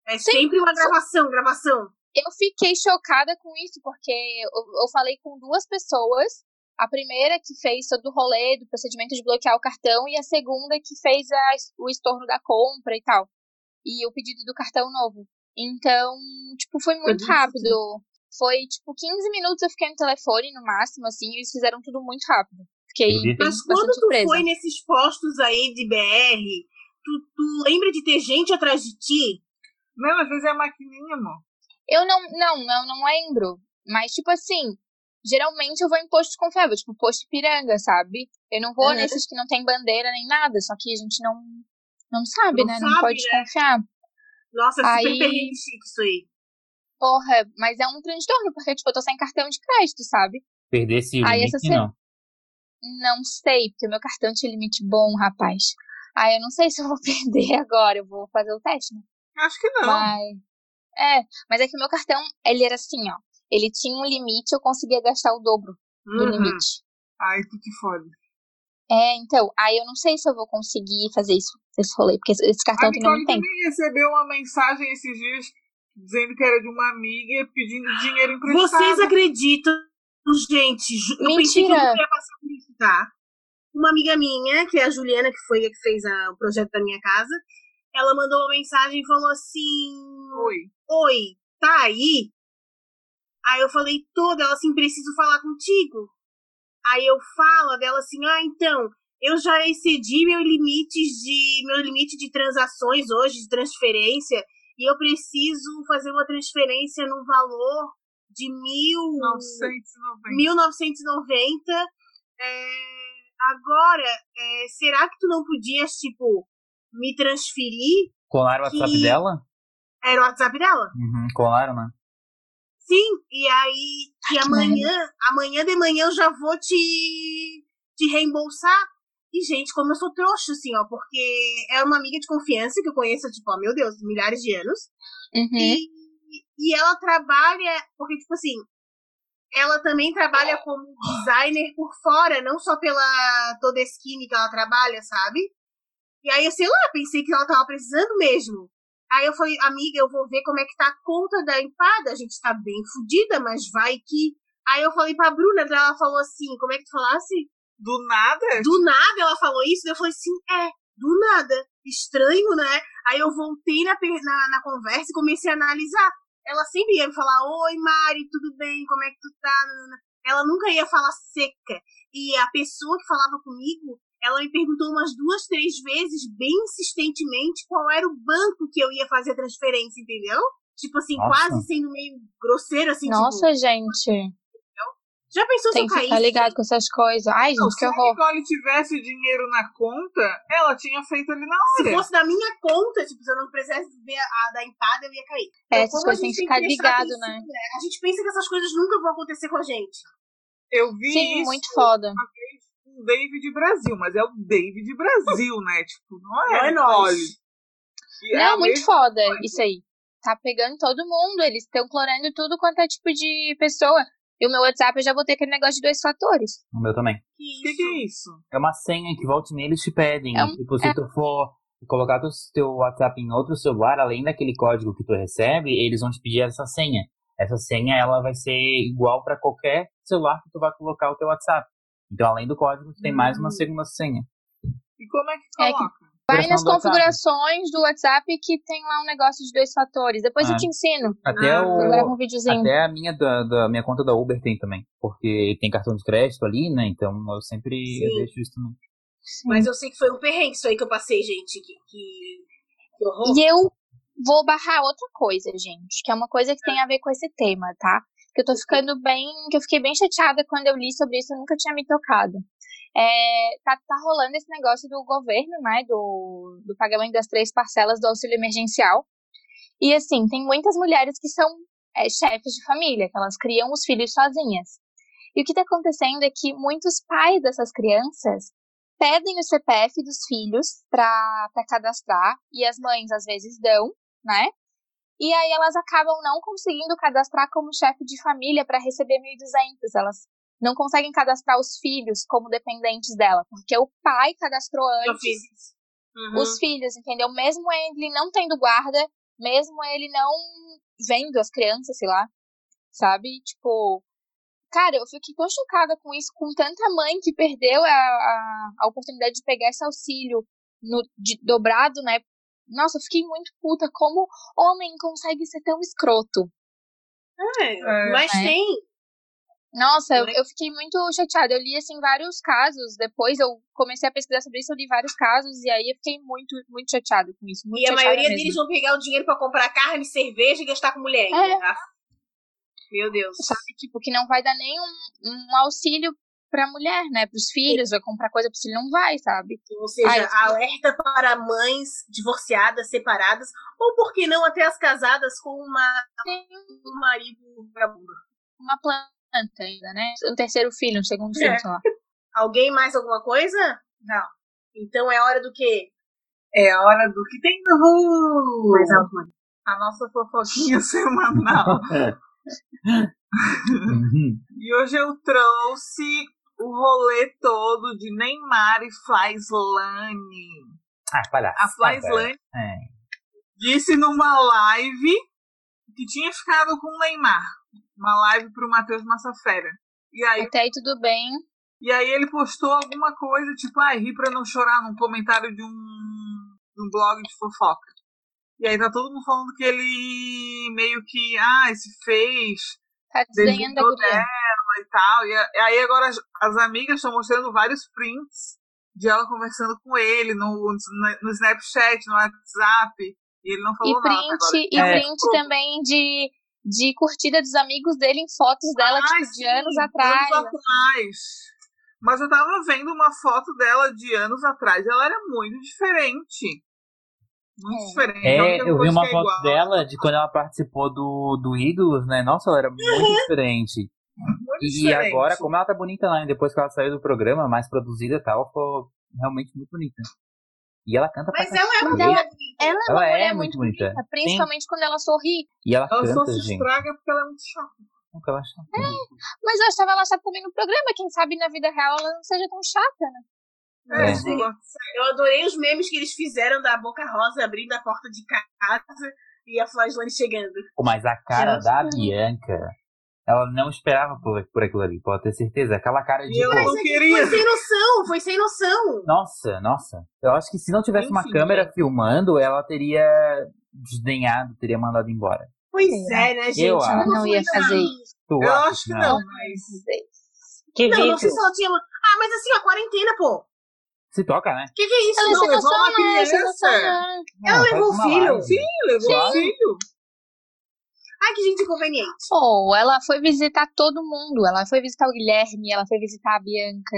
É Sim. sempre uma gravação, gravação. Eu fiquei chocada com isso, porque eu, eu falei com duas pessoas. A primeira que fez todo o rolê do procedimento de bloquear o cartão e a segunda que fez a- o estorno da compra e tal. E o pedido do cartão novo. Então, tipo, foi muito rápido. Foi, tipo, 15 minutos eu fiquei no telefone, no máximo, assim, e eles fizeram tudo muito rápido. Fiquei bem, Mas quando tu surpresa. foi nesses postos aí de BR, tu, tu lembra de ter gente atrás de ti? Não, às vezes é a maquininha, amor. Eu não, não, não, não lembro. Mas, tipo assim, geralmente eu vou em postos confiáveis, tipo posto Ipiranga, sabe? Eu não vou Uhum. nesses que não tem bandeira nem nada, só que a gente não, não sabe, Não né? não sabe, pode né? confiar. Nossa, super Aí- isso aí. Porra, mas é um transtorno, porque, tipo, eu tô sem cartão de crédito, sabe? Perder esse Aí limite, essa se- não. Não sei, porque o meu cartão tinha limite bom, rapaz. Aí eu não sei se eu vou (laughs) perder agora, eu vou fazer o teste, né? Acho que não. Mas. É, mas é que o meu cartão, ele era assim, ó. Ele tinha um limite, eu conseguia gastar o dobro do Uhum. limite. Ai, tu te fode. É, então, aí eu não sei se eu vou conseguir fazer isso, esse rolê, porque esse- A cartão tem Nicole muito tempo. também recebeu uma mensagem esses dias dizendo que era de uma amiga pedindo dinheiro emprestado. Vocês acreditam, gente? Eu pensei que eu Mentira. não ia passar por isso, tá? Uma amiga minha, que é a Juliana, que foi a que fez a- o projeto da minha casa, ela mandou uma mensagem e falou assim: Oi. Oi, tá aí? Aí eu falei toda, ela assim, preciso falar contigo. Aí eu falo dela assim, ah, então, eu já excedi meu limite de meu limite de transações hoje, de transferência, e eu preciso fazer uma transferência no valor de mil, 990. 1990. É, agora, é, será que tu não podias, tipo, me transferir? Colaram o WhatsApp Que- dela? Era o WhatsApp dela? Uhum, colaram, né? Sim, e aí que que amanhã, amanhã de manhã eu já vou te, te reembolsar. E, gente, como eu sou trouxa, assim, ó, porque é uma amiga de confiança que eu conheço, tipo, ó, meu Deus, milhares de anos. Uhum. E, e ela trabalha, porque, tipo assim, ela também trabalha como designer por fora, não só pela toda skin que ela trabalha, sabe? E aí, eu sei lá, pensei que ela tava precisando mesmo. Aí eu falei, amiga, eu vou ver como é que tá a conta da empada. A gente tá bem fodida, mas vai que. Aí eu falei pra Bruna, ela falou assim, como é que tu falasse? Do nada? Do nada ela falou isso, eu falei assim, é, do nada. Estranho, né? Aí eu voltei na, na, na conversa e comecei a analisar. Ela sempre ia me falar, oi Mari, tudo bem? Como é que tu tá? Ela nunca ia falar seca. E a pessoa que falava comigo, ela me perguntou umas duas, três vezes, bem insistentemente, qual era o banco que eu ia fazer a transferência, entendeu? Tipo assim, Nossa. quase sendo meio grosseiro, assim. Nossa, tipo, gente. já pensou Tem se eu que ficar caísse? ligado com essas coisas. Ai, Não, gente, que se a horror. Nicole tivesse o dinheiro na conta, ela tinha feito ali na Se hora. fosse da minha conta, tipo, se eu não precisasse ver a, a da empada, eu ia cair. É, Então, essas coisas tem gente que ficar ligado, atenção, né? A gente pensa que essas coisas nunca vão acontecer com a gente. Eu vi Sim, isso muito foda. uma vez com o David Brasil, mas é o David Brasil, né? Tipo, não Não é, é Nicole. nós. E é Não, muito mesma foda coisa. isso aí. Tá pegando todo mundo, eles estão clonando tudo quanto é tipo de pessoa. E o meu WhatsApp eu já botei aquele negócio de dois fatores. O meu também. O que, que é isso? É uma senha que volta e meia eles te pedem. É um- tipo, se tu for colocar teu, teu WhatsApp em outro celular, além daquele código que tu recebe, eles vão te pedir essa senha. Essa senha, ela vai ser igual para qualquer celular que tu vai colocar o teu WhatsApp. Então, além do código, tem mais uma Hum. segunda senha. E como é que É que- coloca? Vai nas configurações do WhatsApp que tem lá um negócio de dois fatores. Depois eu Ah. te ensino. Até Ah, Eu o... um videozinho. Até a minha, da, da minha conta da Uber tem também. Porque tem cartão de crédito ali, né? Então eu sempre eu deixo isso também. Mas eu sei que foi um perrengue isso aí que eu passei, gente. Que, que, que horror. E eu vou barrar outra coisa, gente, que é uma coisa que tem a ver com esse tema, tá? Que eu tô ficando bem. que eu fiquei bem chateada quando eu li sobre isso, eu nunca tinha me tocado. É, tá, tá rolando esse negócio do governo, né? Do, do pagamento das três parcelas do auxílio emergencial. E assim, tem muitas mulheres que são é, chefes de família, que elas criam os filhos sozinhas. E o que tá acontecendo é que muitos pais dessas crianças pedem o CPF dos filhos para cadastrar e as mães às vezes dão, né? E aí elas acabam não conseguindo cadastrar como chefe de família para receber 1.200. Elas não conseguem cadastrar os filhos como dependentes dela, porque o pai cadastrou antes. Uhum. os filhos, entendeu? Mesmo ele não tendo guarda, mesmo ele não vendo as crianças, sei lá, sabe? Tipo, cara, eu fiquei tão chocada com isso, com tanta mãe que perdeu a, a, a oportunidade de pegar esse auxílio no, de, dobrado, né? Nossa, eu fiquei muito puta. Como homem consegue ser tão escroto? É, É. mas É. tem. Nossa, eu, Né? eu fiquei muito chateada. Eu li, assim, vários casos. Depois eu comecei a pesquisar sobre isso, eu li vários casos. E aí eu fiquei muito, muito chateada com isso. Muito E a maioria mesmo. deles vão pegar o dinheiro pra comprar carne, cerveja e gastar com mulher. ainda, É. tá? Meu Deus. sabe? Tipo, que não vai dar nenhum um auxílio pra mulher, né? Pros filhos, vai comprar coisa pro filho, não vai, sabe? Ou seja, Ai, alerta para mães divorciadas, separadas, ou por que não até as casadas com uma, Tem um marido vagabundo. uma planta ainda, né? Um terceiro filho, um segundo filho, É. sei lá. (laughs) Alguém mais alguma coisa? Não. Então é hora do quê? É a hora do que tem no Ru. Mais alto, mãe. A nossa fofoquinha (laughs) semanal. Uhum. (laughs) E hoje eu trouxe o rolê todo de Neymar e Flyslane. ah, palhaço. A Flyslane É. disse numa live que tinha ficado com o Neymar. Uma live pro Matheus Massafera. E aí, Até aí tudo bem. e aí ele postou alguma coisa, tipo, ai, ri pra não chorar, num comentário de um, de um blog de fofoca. E aí tá todo mundo falando que ele meio que, ah, se fez, Tá desdenhando da Desligou guria. E tal. E aí agora as, as amigas estão mostrando vários prints de ela conversando com ele no, no, no Snapchat, no WhatsApp. E ele não falou E nada print, agora. e É. print também de, de curtida dos amigos dele em fotos dela, Ai, tipo, de sim, anos atrás. Anos atrás. Mas eu tava vendo uma foto dela de anos atrás. Ela era muito diferente. Muito É. diferente. É, eu vi uma é foto igual- dela de quando ela participou do, do Ídolos, né? Nossa, ela era muito (laughs) diferente. Muito E diferente. agora, como ela tá bonita lá, né? depois que ela saiu do programa, mais produzida e tal, ficou realmente muito bonita. E ela canta pra Mas ela é mulher bonita. Ela é uma Ela é mulher muito muito bonita. bonita, principalmente quando ela sorri. E ela, Ela só canta, se gente. estraga porque ela é muito chata. Nunca ela chata. Mas eu achava ela chata também no programa. Quem sabe na vida real ela não seja tão chata, né? É, É. sim. Eu adorei os memes que eles fizeram da Boca Rosa abrindo a porta de casa e a Flaslane chegando. Mas a cara da sei. Bianca, ela não esperava por, por aquilo ali, pode ter certeza. Aquela cara de. Eu pô, não queria. Foi sem noção, foi sem noção. Nossa, nossa. Eu acho que se não tivesse uma Enfim, câmera gente. filmando, ela teria desdenhado, teria mandado embora. Pois é, né, gente? Eu Ela acho. não ia fazer isso. Tu Eu acho que não, mas. Que Não, não sei vídeo. se ela tinha. Ah, mas assim, a quarentena, pô. Se toca, né? Que que é isso? Ela é Não, levou uma é criança. não. Ela Não, levou uma o filho? live. Sim, levou o filho. Ai, que gente inconveniente. Pô, ela foi visitar todo mundo. Ela foi visitar o Guilherme, ela foi visitar a Bianca.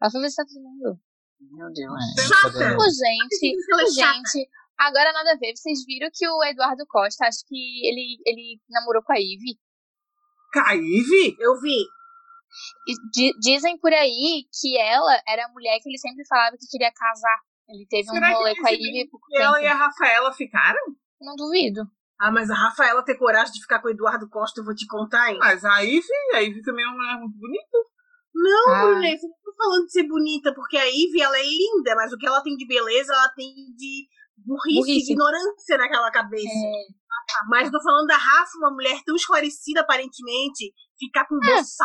Ela foi visitar todo mundo. Meu Deus. É, Chata. podendo- Ô, gente, Ela é gente, agora nada a ver. Vocês viram que o Eduardo Costa, acho que ele, ele namorou com a Ivy. Caive? Eu vi. E di- dizem por aí que ela era a mulher que ele sempre falava que queria casar. Ele teve um Será que rolê com a Ivy pouco E ela e a Rafaela ficaram? Não duvido. Ah, mas a Rafaela ter coragem de ficar com o Eduardo Costa, eu vou te contar, hein? Mas a Ivy, a Ivy também é uma mulher muito bonita. Não, Ah. Brunê, eu não tô falando de ser bonita, porque a Ivy, ela é linda, mas o que ela tem de beleza, ela tem de burrice, Burrice. ignorância naquela cabeça. É, Mas eu tô falando da Rafa, uma mulher tão esclarecida, aparentemente, ficar com um É. isso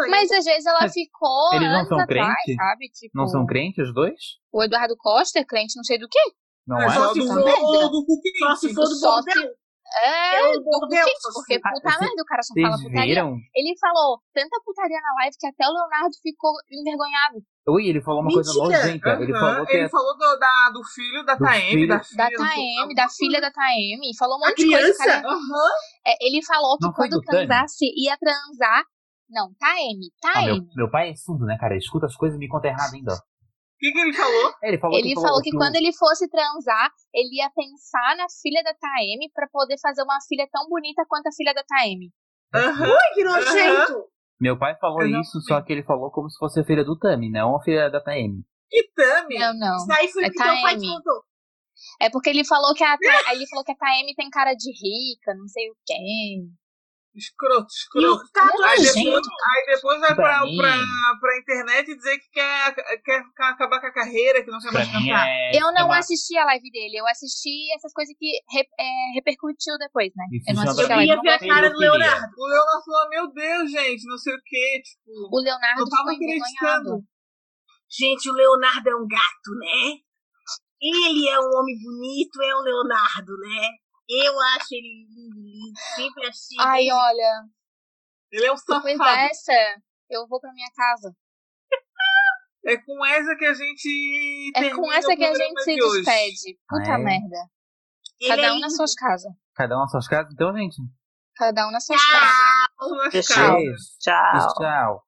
aí. Mas às vezes ela Mas ficou eles não são atrás, crente? sabe? Tipo, Não são crentes os dois? O Eduardo Costa é crente não sei do quê. Não Mas é? só se do, for- do. Só se for do. É, É do Kit, se porque puta merda, o cara só fala putaria. viram? Ele falou tanta putaria na live que até o Leonardo ficou envergonhado. Ui, ele falou uma coisa Mentira. nojenta. Ele Aham, falou que ele falou do, da, do filho da Taeme, da filha Da Taeme, da filha da Taeme. Falou um monte de coisa. criança? Cara. Aham. É, ele falou que Não quando transasse, ia transar. Não, Taeme, Ah, meu, Taeme. meu pai é surdo, né, cara? Ele escuta as coisas e me conta errado ainda. Que, que ele falou? Ele falou Ele que, falou que o- quando ele fosse transar, ele ia pensar na filha da Taeme pra poder fazer uma filha tão bonita quanto a filha da Taeme. Aham. Ai, que nojento. Meu pai falou isso, só que ele falou como se fosse a filha do Tami, não a filha da Taeme. Que Tami? Não, não. Isso aí foi É que teu pai te contou. É porque ele falou que a, (laughs) Ta- ele falou que a Taeme tem cara de rica, não sei o quê. Escroto, E escroto. o tá Aí Gente. depois, aí depois vai Pra pra, mim- pra, pra internet dizer que quer, quer acabar com a carreira, que não quer mais cantar. é. Eu não é assisti a live dele, eu assisti essas coisas que re- é, repercutiu depois, né? Isso Eu não chama assisti a Eu live. queria ver a cara do. Leonardo. O Leonardo falou, meu Deus, gente, não sei o que, tipo... O Leonardo Eu tava acreditando. Gente, o Leonardo é um gato, né? Ele é um homem bonito, é o Leonardo, né? Eu acho ele lindo, lindo. Sempre achei. Ai, olha, Ele é um depois safado. dessa, eu vou pra minha casa. É com essa que a gente É com essa que a gente se hoje. despede. Puta Ah, é? merda. Ele Cada é um nas lindo. suas casas. Cada um nas suas casas, então, gente. Cada um nas suas Fechou. casas. Beijo. Tchau. Tchau.